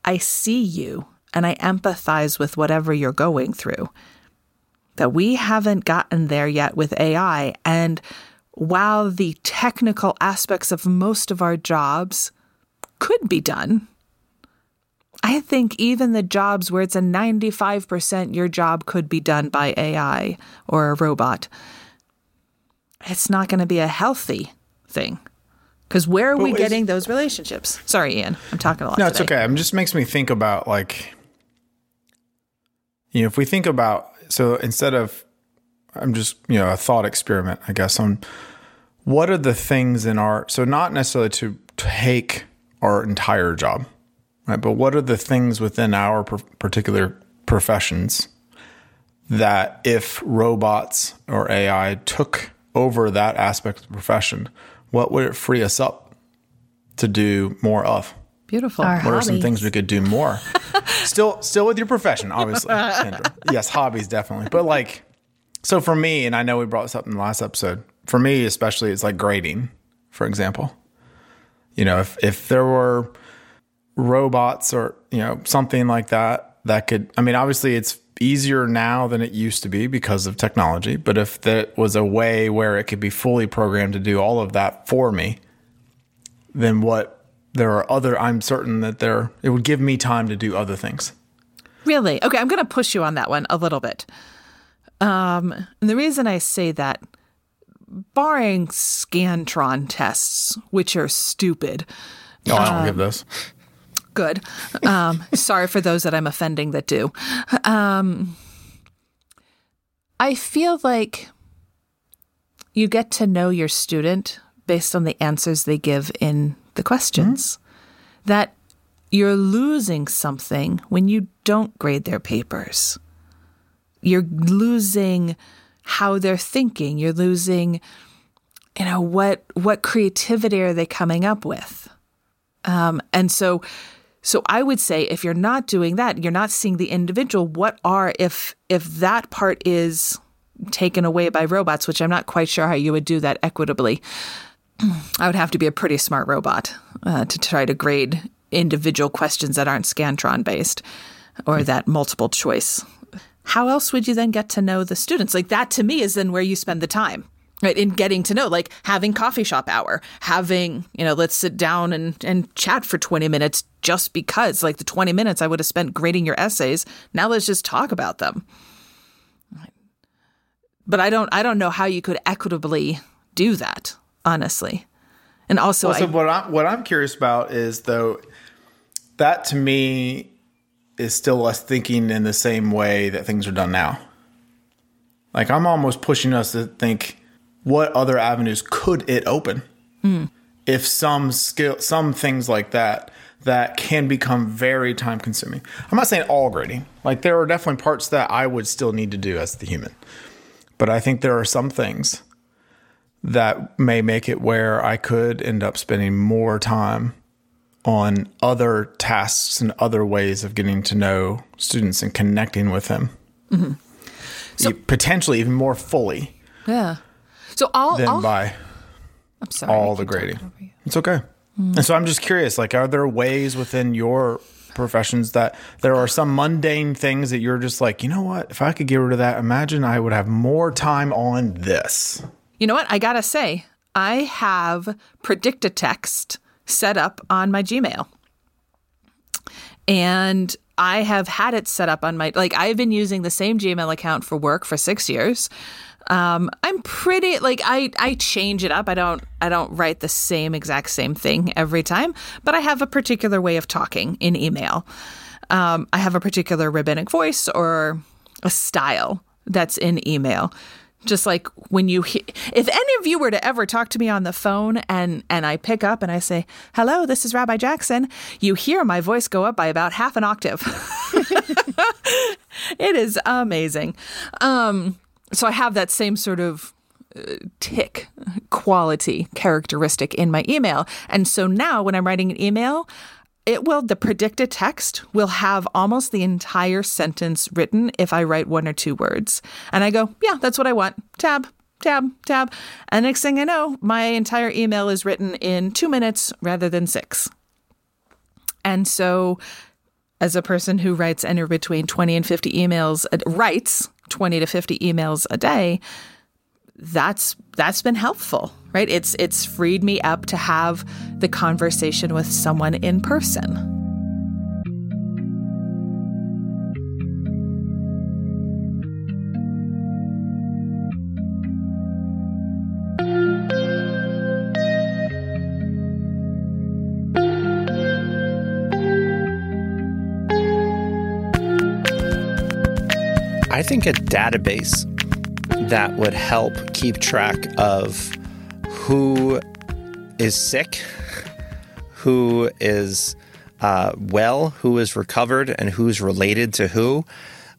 I see you and I empathize with whatever you're going through. That we haven't gotten there yet with AI. And while the technical aspects of most of our jobs could be done, I think even the jobs where it's a 95% your job could be done by AI or a robot, it's not going to be a healthy thing. Because where are But we is- getting those relationships? Sorry, Ian. I'm talking a lot. No, it's today. okay. It just makes me think about like, you know, if we think about so instead of, I'm just you know a thought experiment, I guess on what are the things in our so not necessarily to take our entire job, right? But what are the things within our per- particular professions that if robots or AI took over that aspect of the profession, what would it free us up to do more of? Beautiful. Our What are some things we could do more? <laughs> still, still with your profession, obviously, <laughs> Yes, hobbies definitely. But like, so for me, and I know we brought this up in the last episode. For me, especially, it's like grading, for example. You know, if if there were robots or you know something like that that could, I mean, obviously, it's easier now than it used to be because of technology. But if there was a way where it could be fully programmed to do all of that for me, then what there are other i'm certain that there it would give me time to do other things Really? Okay, I'm going to push you on that one a little bit. Um, and the reason I say that, barring Scantron tests, which are stupid, no i don't give those good. Um, sorry for those that I'm offending that do. Um, I feel like you get to know your student based on the answers they give in the questions. That you're losing something when you don't grade their papers. You're losing how they're thinking. You're losing, you know, what what creativity are they coming up with? Um, and so, so I would say if you're not doing that, you're not seeing the individual. What are if if that part is taken away by robots, which I'm not quite sure how you would do that equitably. <clears throat> I would have to be a pretty smart robot uh, to try to grade individual questions that aren't Scantron based or that multiple choice. How else would you then get to know the students? Like that to me is then where you spend the time. Right, in getting to know, like having coffee shop hour, having, you know, let's sit down and, and chat for 20 minutes just because, like the 20 minutes I would have spent grading your essays. Now let's just talk about them. But I don't I don't know how you could equitably do that, honestly. And also Well, so I, what I'm what I'm curious about is though that to me is still us thinking in the same way that things are done now. Like I'm almost pushing us to think what other avenues could it open if some skill some things like that that can become very time consuming. I'm not saying all grading. Like there are definitely parts that I would still need to do as the human. But I think there are some things that may make it where I could end up spending more time on other tasks and other ways of getting to know students and connecting with them. Mm-hmm. So- E- potentially even more fully yeah. So all, than all by I'm sorry, all the grading. It's okay. Hmm. And so I'm just curious, like, are there ways within your professions that there are some mundane things that you're just like, you know what? If I could get rid of that, imagine I would have more time on this. You know what? I gotta say, I have predict a text set up on my Gmail. And I have had it set up on my like I've been using the same Gmail account for work for six years. Um, I'm pretty like I I change it up. I don't I don't write the same exact same thing every time, but I have a particular way of talking in email. Um, I have a particular rabbinic voice or a style that's in email. Just like when you, he- if any of you were to ever talk to me on the phone and and I pick up and I say, "Hello, this is Rabbi Jackson," you hear my voice go up by about half an octave. <laughs> it is amazing. Um, so I have that same sort of uh, tick quality characteristic in my email, and so now when I'm writing an email, it will the predicted text will have almost the entire sentence written if I write one or two words. And I go, yeah, that's what I want. Tab, tab, tab. And next thing I know, my entire email is written in two minutes rather than six. And so, as a person who writes anywhere between 20 and 50 emails, writes 20 to 50 emails a day, that's that's been helpful right? It's it's freed me up to have the conversation with someone in person. I think a database that would help keep track of who is sick, who is uh, well, who is recovered, and who's related to who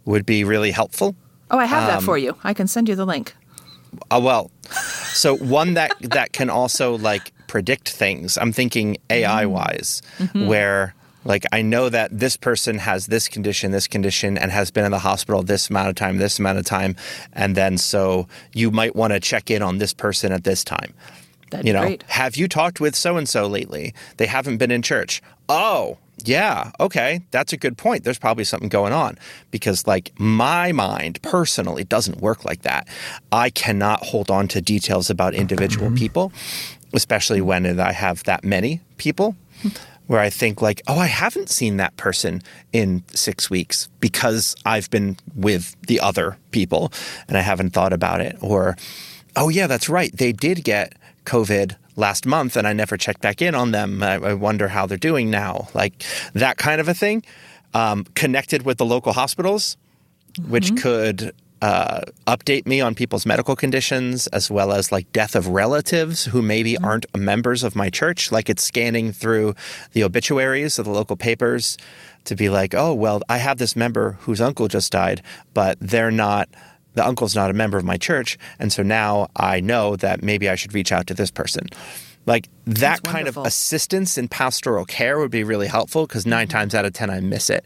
would be really helpful. Oh, I have that for you. I can send you the link. Uh, well, so one that that can also like predict things. I'm thinking AI wise, where like I know that this person has this condition, this condition, and has been in the hospital this amount of time, this amount of time, and then so you might want to check in on this person at this time. That'd you be know, great. have you talked with so and so lately? They haven't been in church. Oh, yeah, okay, that's a good point. There's probably something going on because, like, my mind personally doesn't work like that. I cannot hold on to details about individual mm-hmm. people, especially when I have that many people. Where I think like, oh, I haven't seen that person in six weeks because I've been with the other people and I haven't thought about it. Or, oh yeah, that's right, they did get COVID last month and I never checked back in on them. I, I wonder how they're doing now. Like that kind of a thing. Um, connected with the local hospitals, which could uh, update me on people's medical conditions as well as like death of relatives who maybe mm-hmm. aren't members of my church. Like it's scanning through the obituaries of the local papers to be like, oh, well, I have this member whose uncle just died, but they're not the uncle's not a member of my church. And so now I know that maybe I should reach out to this person. Like that kind of assistance in pastoral care would be really helpful because 9 mm-hmm. times out of 10 I miss it.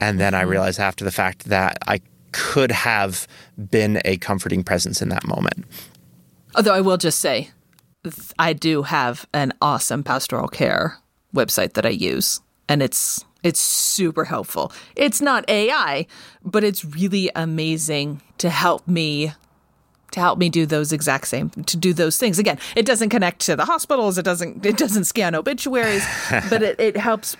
And then I mm-hmm. realize after the fact that I could have been a comforting presence in that moment. Although I will just say, I do have an awesome pastoral care website that I use, and it's it's super helpful. It's not AI, but it's really amazing to help me to help me do those exact same to do those things. Again, it doesn't connect to the hospitals, it doesn't it doesn't scan obituaries, <laughs> but it, it helps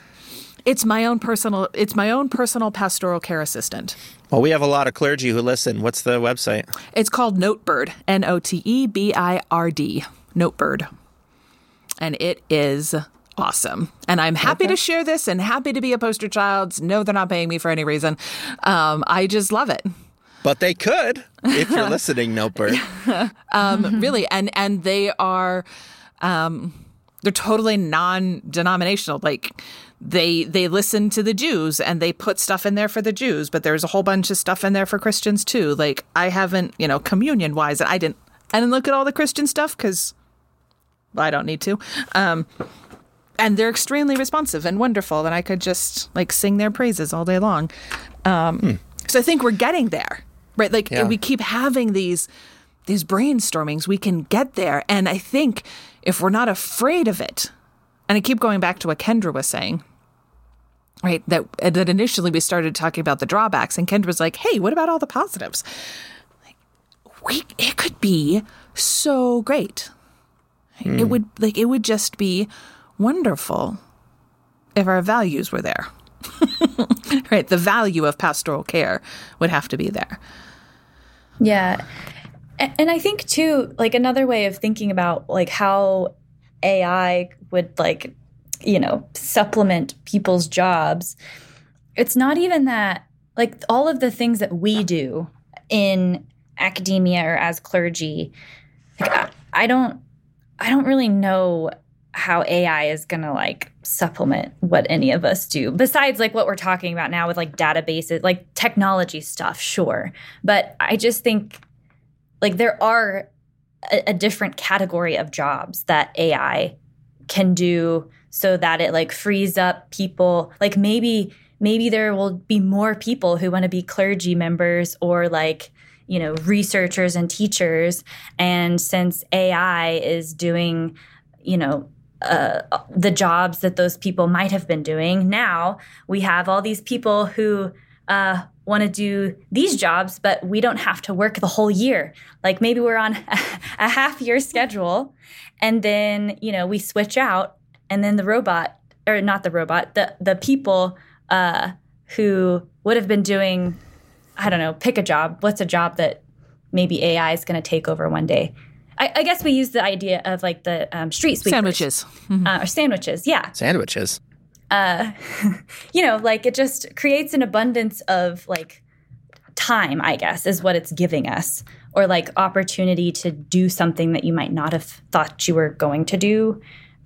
it's my own personal it's my own personal pastoral care assistant. Well, we have a lot of clergy who listen. What's the website? It's called Notebird, N O T E B I R D, Notebird. And it is awesome. And I'm happy to share this and happy to be a poster child. No, they're not paying me for any reason. Um, I just love it. But they could if you're <laughs> listening, Notebird. <laughs> Um, really. And and they are um, they're totally non-denominational. Like they they listen to the Jews and they put stuff in there for the Jews, but there's a whole bunch of stuff in there for Christians too. Like I haven't, you know, communion wise, I didn't I didn't look at all the Christian stuff because I don't need to. Um, and they're extremely responsive and wonderful, and I could just like sing their praises all day long. Um, So I think we're getting there, right? Like Yeah. we keep having these these brainstormings, we can get there. And I think if we're not afraid of it, and I keep going back to what Kendra was saying, right? That that initially we started talking about the drawbacks, and Kendra was like, "Hey, what about all the positives?" Like, we it could be so great. It hmm. would like it would just be wonderful if our values were there. <laughs> right, the value of pastoral care would have to be there. Yeah. And I think too, like another way of thinking about like how AI would like, you know, supplement people's jobs. It's not even that like all of the things that we do in academia or as clergy. Like I, I don't I don't really know how AI is going to like supplement what any of us do besides like what we're talking about now with like databases, like technology stuff, sure. But I just think like there are a, a different category of jobs that AI can do so that it like frees up people. Like maybe maybe there will be more people who want to be clergy members or like you know researchers and teachers. And since ai is doing you know uh, the jobs that those people might have been doing now we have all these people who uh, want to do these jobs but we don't have to work the whole year like maybe we're on <laughs> a half year schedule and then you know we switch out and then the robot or not the robot the the people uh, who would have been doing I don't know, pick a job. What's a job that maybe AI is going to take over one day? I, I, guess we use the idea of like the um, street sweepers. Sandwiches. Mm-hmm. Uh, or sandwiches, yeah. Sandwiches. Uh, <laughs> you know, like it just creates an abundance of like time, I guess, is what it's giving us, or like opportunity to do something that you might not have thought you were going to do.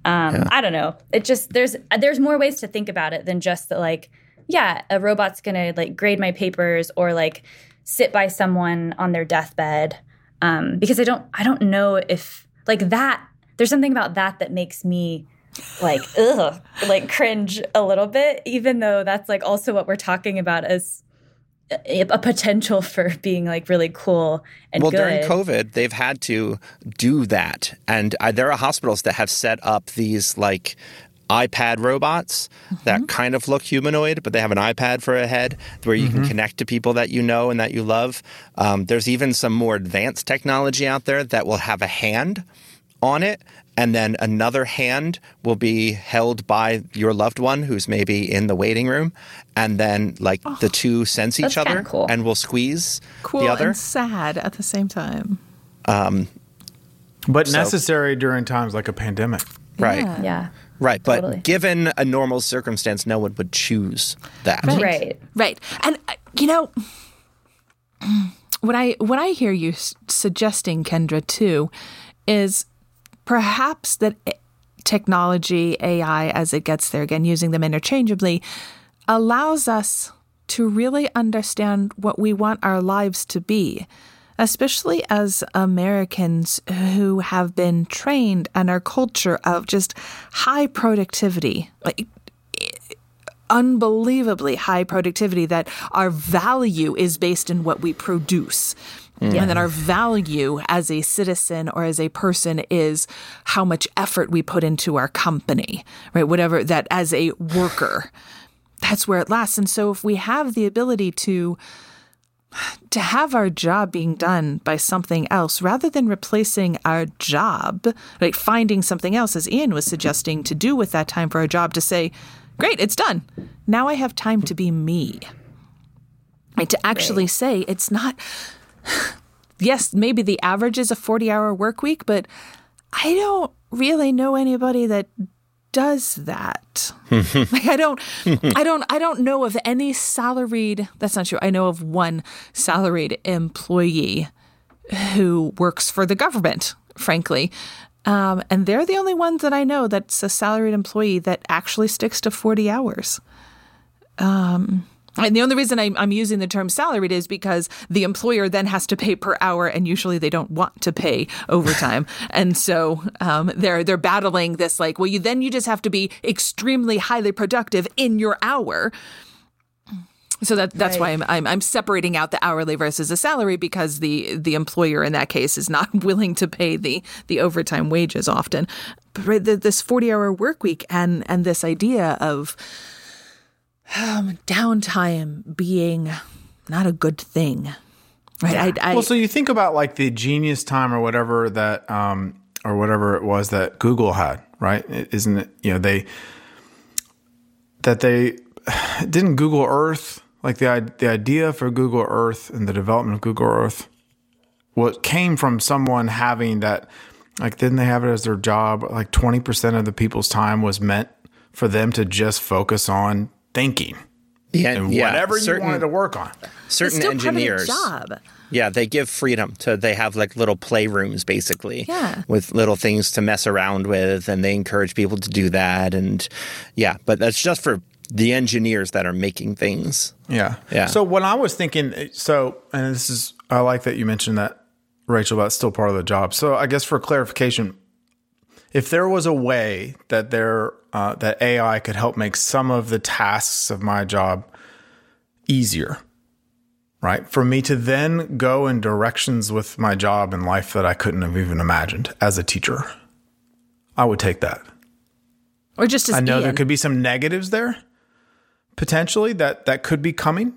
Um, yeah. I don't know. It just there's there's more ways to think about it than just that. Like, yeah, a robot's gonna like grade my papers or like sit by someone on their deathbed. Um, because I don't I don't know if like that. There's something about that that makes me like ugh, like cringe a little bit, even though that's like also what we're talking about as a, a potential for being like really cool and well good. during covid they've had to do that and uh, there are hospitals that have set up these like iPad robots mm-hmm. that kind of look humanoid, but they have an iPad for a head where you mm-hmm. can connect to people that you know and that you love. Um, there's even some more advanced technology out there that will have a hand on it. And then another hand will be held by your loved one who's maybe in the waiting room. And then, like, oh, the two sense each other cool. and will squeeze cool the other. and sad at the same time. Um, but so, necessary during times like a pandemic. Right. Yeah. yeah. Right, but totally. given a normal circumstance, no one would choose that. Right, right, right. and uh, you know <clears throat> what I what I hear you suggesting, Kendra, too, is perhaps that technology, AI, as it gets there, again using them interchangeably, allows us to really understand what we want our lives to be especially as Americans who have been trained in our culture of just high productivity, like unbelievably high productivity, that our value is based in what we produce. Mm. And that our value as a citizen or as a person is how much effort we put into our company, right? Whatever that as a worker, that's where it lasts. And so if we have the ability to to have our job being done by something else rather than replacing our job, like finding something else, as Ian was suggesting, to do with that time for our job to say, great, it's done. Now I have time to be me. Right, to actually right. say it's not, <laughs> yes, maybe the average is a 40 hour work week, but I don't really know anybody that does that. <laughs> like I don't I don't I don't know of any salaried that's not true. I know of one salaried employee who works for the government, frankly. Um, and they're the only ones that I know that's a salaried employee that actually sticks to 40 hours. Um, and the only reason I'm, I'm, using the term salaried is because the employer then has to pay per hour, and usually they don't want to pay overtime, <laughs> and so um, they're they're battling this like, well, you then you just have to be extremely highly productive in your hour. So that that's right. why I'm, I'm, I'm separating out the hourly versus the salary because the the employer in that case is not <laughs> willing to pay the the overtime wages often. But right, the, this forty hour work week and and this idea of um, downtime being not a good thing. Right. Yeah. I, I, well, so you think about like the genius time or whatever that, um, or whatever it was that Google had, right? Isn't it? You know, they that they <sighs> didn't Google Earth like the the idea for Google Earth and the development of Google Earth. What came from someone having that, like, didn't they have it as their job? Like twenty percent of the people's time was meant for them to just focus on thinking. Yeah, and yeah, whatever certain, you wanted to work on. Certain engineers. job. Yeah, they give freedom to they have like little playrooms basically. Yeah. With little things to mess around with and they encourage people to do that and yeah, but that's just for the engineers that are making things. Yeah. Yeah. So when I was thinking so and this is I like that you mentioned that Rachel that's still part of the job. So I guess for clarification if there was a way that there uh, that AI could help make some of the tasks of my job easier, right? For me to then go in directions with my job and life that I couldn't have even imagined as a teacher, I would take that. Or just as I know Ian. there could be some negatives there potentially that that could be coming,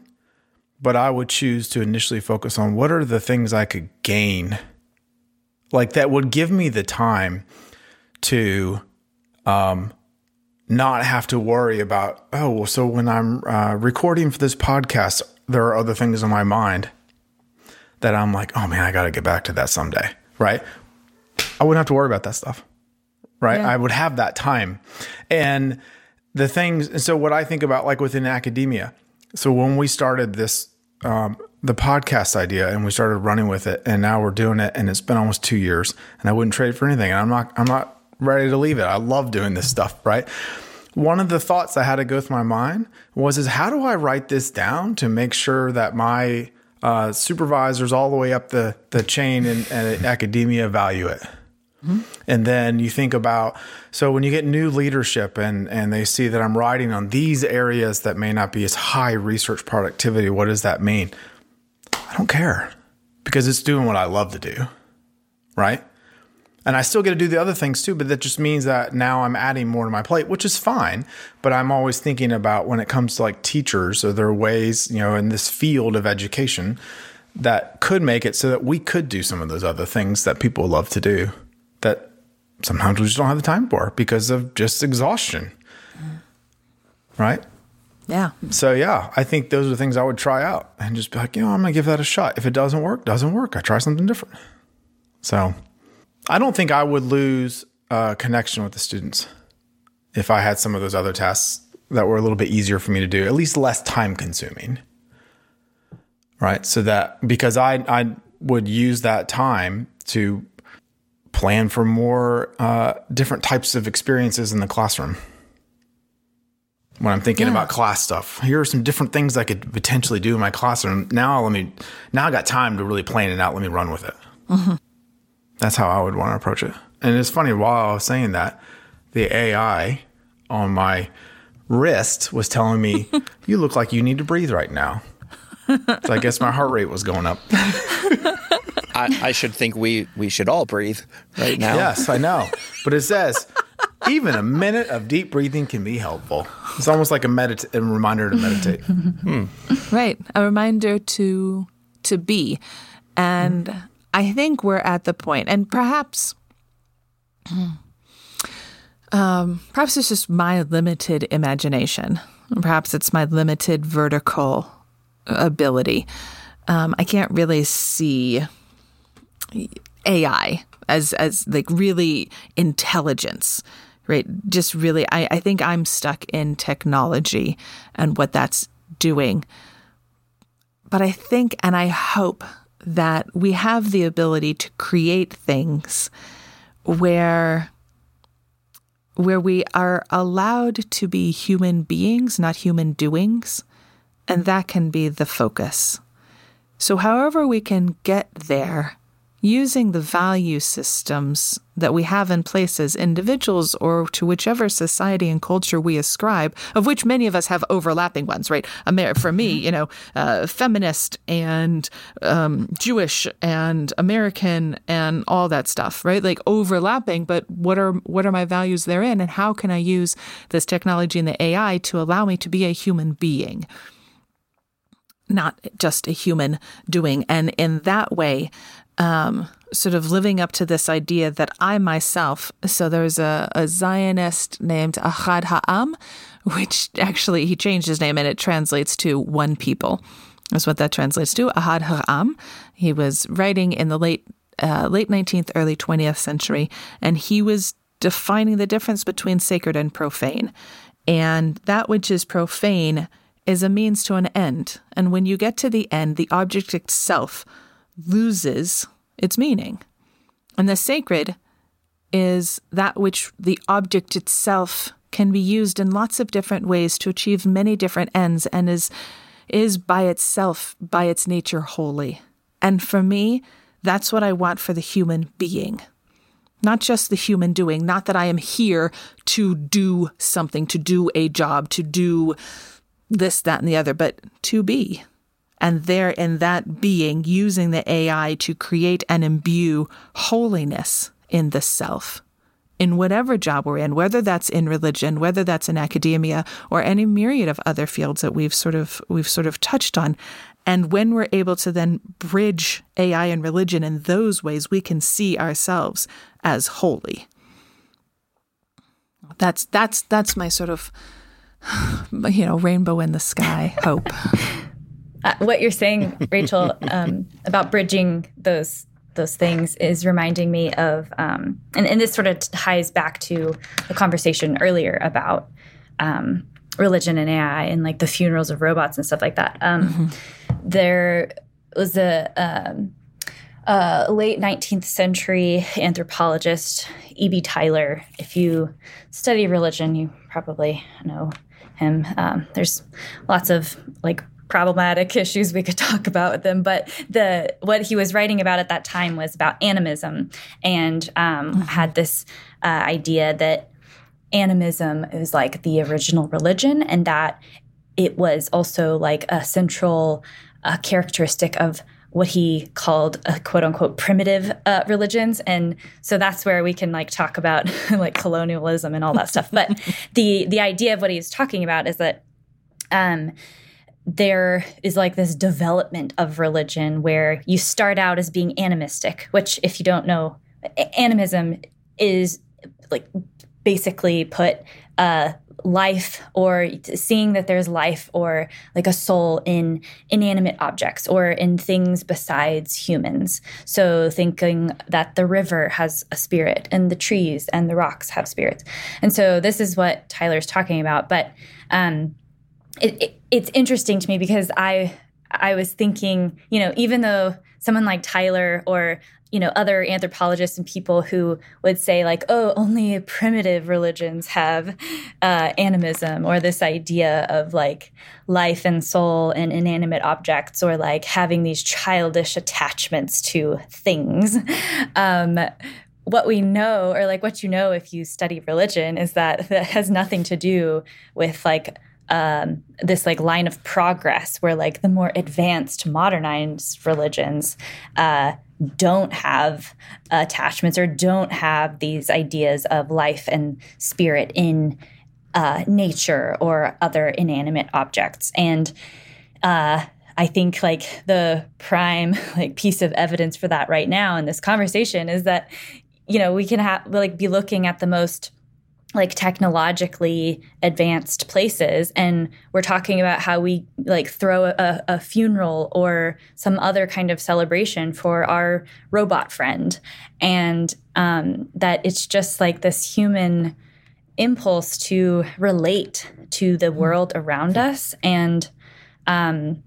but I would choose to initially focus on what are the things I could gain like that would give me the time to um not have to worry about oh well so when I'm uh, recording for this podcast there are other things in my mind that I'm like oh man I got to get back to that someday right I wouldn't have to worry about that stuff right? Yeah. I would have that time. And the things, and so what I think about like within academia. So when we started this, um, the podcast idea and we started running with it and now we're doing it and it's been almost two years and I wouldn't trade for anything. And I'm not, I'm not ready to leave it. I love doing this stuff, right? One of the thoughts I had to go through my mind was, is how do I write this down to make sure that my uh, supervisors all the way up the, the chain in, in academia value it? And then you think about so when you get new leadership and and they see that I'm writing on these areas that may not be as high research productivity, what does that mean? I don't care because it's doing what I love to do. Right? And I still get to do the other things too, but that just means that now I'm adding more to my plate, which is fine. But I'm always thinking about when it comes to like teachers, are there ways, you know, in this field of education that could make it so that we could do some of those other things that people love to do that sometimes we just don't have the time for because of just exhaustion. Right? yeah. So yeah, I think those are the things I would try out and just be like, you know, I'm gonna give that a shot. If it doesn't work, doesn't work. I try something different. So I don't think I would lose uh, connection with the students if I had some of those other tasks that were a little bit easier for me to do, at least less time consuming. Right. So that because I I would use that time to plan for more uh, different types of experiences in the classroom. When I'm thinking Yeah. about class stuff, here are some different things I could potentially do in my classroom. Now let me, now I got time to really plan it out. Let me run with it. That's how I would want to approach it. And it's funny while I was saying that, the AI on my wrist was telling me, <laughs> "You look like you need to breathe right now." So I guess my heart rate was going up. <laughs> I, I should think we we should all breathe right now. Yes, I know. But it says even a minute of deep breathing can be helpful. It's almost like a medit- a reminder to meditate. <laughs> Hmm. Right. A reminder to to be. And I think we're at the point and perhaps <clears throat> um, perhaps it's just my limited imagination. Perhaps it's my limited vertical ability. Um, I can't really see AI as as like really intelligence, right? Just really, I, I think I'm stuck in technology and what that's doing. But I think and I hope that we have the ability to create things where where we are allowed to be human beings, not human doings, and that can be the focus. So, however, we can get there using the value systems that we have in place as individuals or to whichever society and culture we ascribe, of which many of us have overlapping ones, right? Amer- for me, you know, uh, feminist and um, Jewish and American and all that stuff, right? Like overlapping, but what are what are my values therein, and how can I use this technology and the AI to allow me to be a human being? not just a human doing. And in that way, um, sort of living up to this idea that I myself, so there's a, a Zionist named Ahad Ha'am, which actually he changed his name and it translates to one people. That's what that translates to, Ahad Ha'am. He was writing in the late uh, late 19th, early 20th century, and he was defining the difference between sacred and profane. And that which is profane is a means to an end. And when you get to the end, the object itself loses its meaning. And the sacred is that which the object itself can be used in lots of different ways to achieve many different ends and is is by itself by its nature holy. And for me, that's what I want for the human being. not just the human doing, not that I am here to do something, to do a job, to do this, that, and the other, but to be. And there in that being, using the AI to create and imbue holiness in the self in whatever job we're in, whether that's in religion, whether that's in academia, or any myriad of other fields that we've sort of we've sort of touched on. And when we're able to then bridge AI and religion in those ways, we can see ourselves as holy. That's that's that's my sort of <sighs> you know rainbow in the sky hope. <laughs> Uh, what you're saying, Rachel, um, about bridging those those things is reminding me of, um, and, and, this sort of ties back to the conversation earlier about um, religion and AI and like the funerals of robots and stuff like that. Um, mm-hmm. There was a, um, a, late 19th century anthropologist, E.B. Tylor. If you study religion, you probably know him. Um, there's lots of like problematic <laughs> issues we could talk about with them. But the what he was writing about at that time was about animism, and um, mm-hmm. had this uh, idea that animism is like the original religion, and that it was also like a central uh, characteristic of what he called a quote unquote primitive uh, religions and so that's where we can like talk about <laughs> like colonialism and all that stuff but <laughs> the the idea of what he's talking about is that um there is like this development of religion where you start out as being animistic, which, if you don't know, animism is like basically put uh, life or seeing that there's life or like a soul in inanimate objects or in things besides humans. So thinking that the river has a spirit and the trees and the rocks have spirits. And so this is what Tylor's talking about. But um, it, it, it's interesting to me because I I was thinking, you know, even though someone like Tylor or you know other anthropologists and people who would say like oh only primitive religions have uh, animism or this idea of like life and soul and inanimate objects or like having these childish attachments to things. Um, what we know or like what you know if you study religion is that that has nothing to do with like um, this like line of progress where like the more advanced modernized religions uh, don't have attachments or don't have these ideas of life and spirit in uh, nature or other inanimate objects. And uh, I think like the prime <laughs> like piece of evidence for that right now in this conversation is that you know we can have like be looking at the most like technologically advanced places and we're talking about how we like throw a, a, funeral or some other kind of celebration for our robot friend. And um, that it's just like this human impulse to relate to the world around us. And um,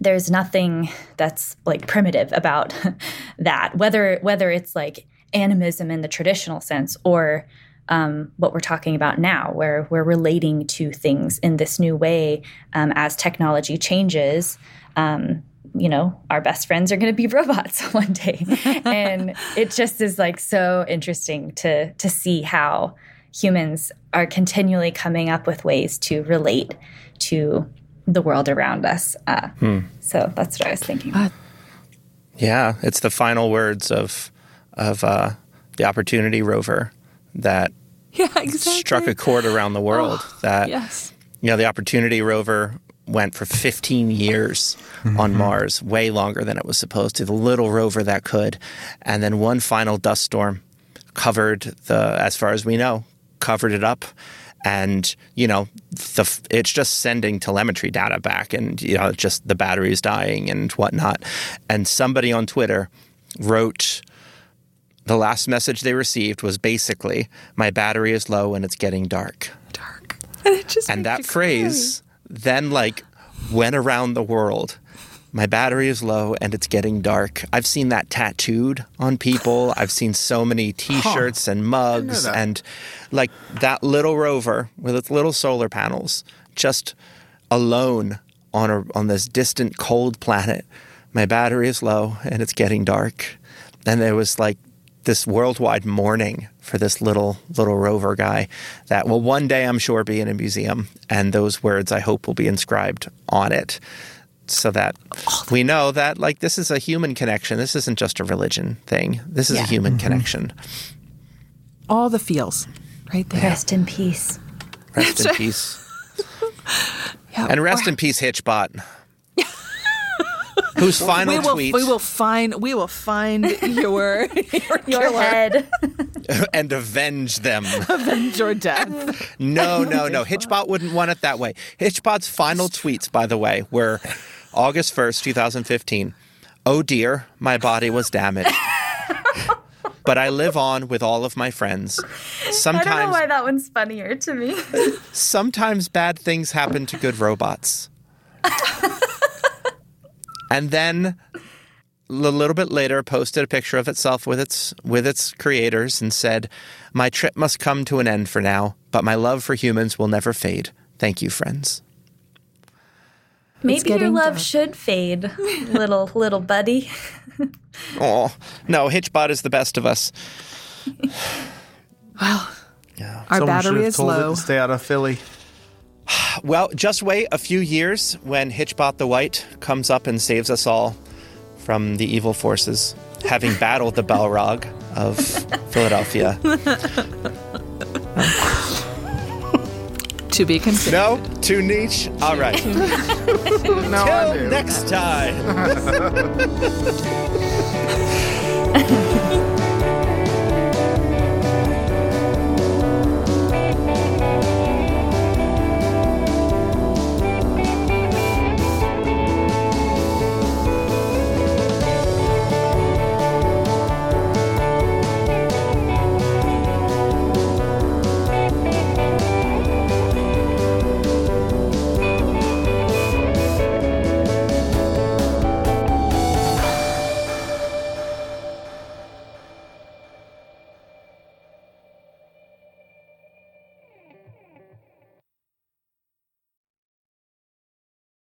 there's nothing that's like primitive about <laughs> that whether whether it's like animism in the traditional sense or um, what we're talking about now, where we're relating to things in this new way um, as technology changes. Um, you know, our best friends are going to be <laughs> robots <laughs> one day, and it just is like so interesting to to see how humans are continually coming up with ways to relate to the world around us. Uh, hmm. So that's what I was thinking. Uh, yeah, it's the final words of of uh, the Opportunity rover that <laughs> yeah, exactly. struck a chord around the world. Oh, that yes. you know, the Opportunity rover went for 15 years mm-hmm. on Mars, way longer than it was supposed to. The little rover that could, and then one final dust storm covered the, as far as we know, covered it up. And you know, the, it's just sending telemetry data back, and you know, just the batteries dying and whatnot. And somebody on Twitter wrote the last message they received was basically, "My battery is low and it's getting dark." Dark, <laughs> and and that phrase cry. then like went around the world. My battery is low and it's getting dark. I've seen that tattooed on people. <sighs> I've seen so many T-shirts huh. and mugs and like that little rover with its little solar panels, just alone on a, on this distant cold planet. My battery is low and it's getting dark. And there was like this worldwide mourning for this little little rover guy that will one day I'm sure be in a museum and those words I hope will be inscribed on it so that we know that like this is a human connection this isn't just a religion thing this is Yeah. a human mm-hmm. connection All the feels right there. Rest in peace. rest in peace <laughs> Yeah. and rest in peace Hitchbot whose final we will, tweet we will find we will find <laughs> your your, <laughs> Your head. <laughs> and avenge them Avenge your death. No, no, no. Hitchbot wouldn't want it that way. Hitchbot's final tweets, by the way, were August 1st, 2015. Oh dear, my body was damaged. but I live on with all of my friends. Sometimes, I don't know why that one's funnier to me. sometimes bad things happen to good robots. And then a little bit later posted a picture of itself with its with its creators and said, "My trip must come to an end for now, but my love for humans will never fade. Thank you, friends." Maybe your love dark. should fade, <laughs> little little buddy. <laughs> Oh, no, Hitchbot is the best of us. <laughs> Well, Yeah. our Someone should battery have is told it low. to stay out of Philly. <sighs> Well, just wait a few years when Hitchbot the White comes up and saves us all from the evil forces, having battled the Balrog of <laughs> Philadelphia. To be considered. No, too niche. All right. <laughs> No, Till next time. <laughs>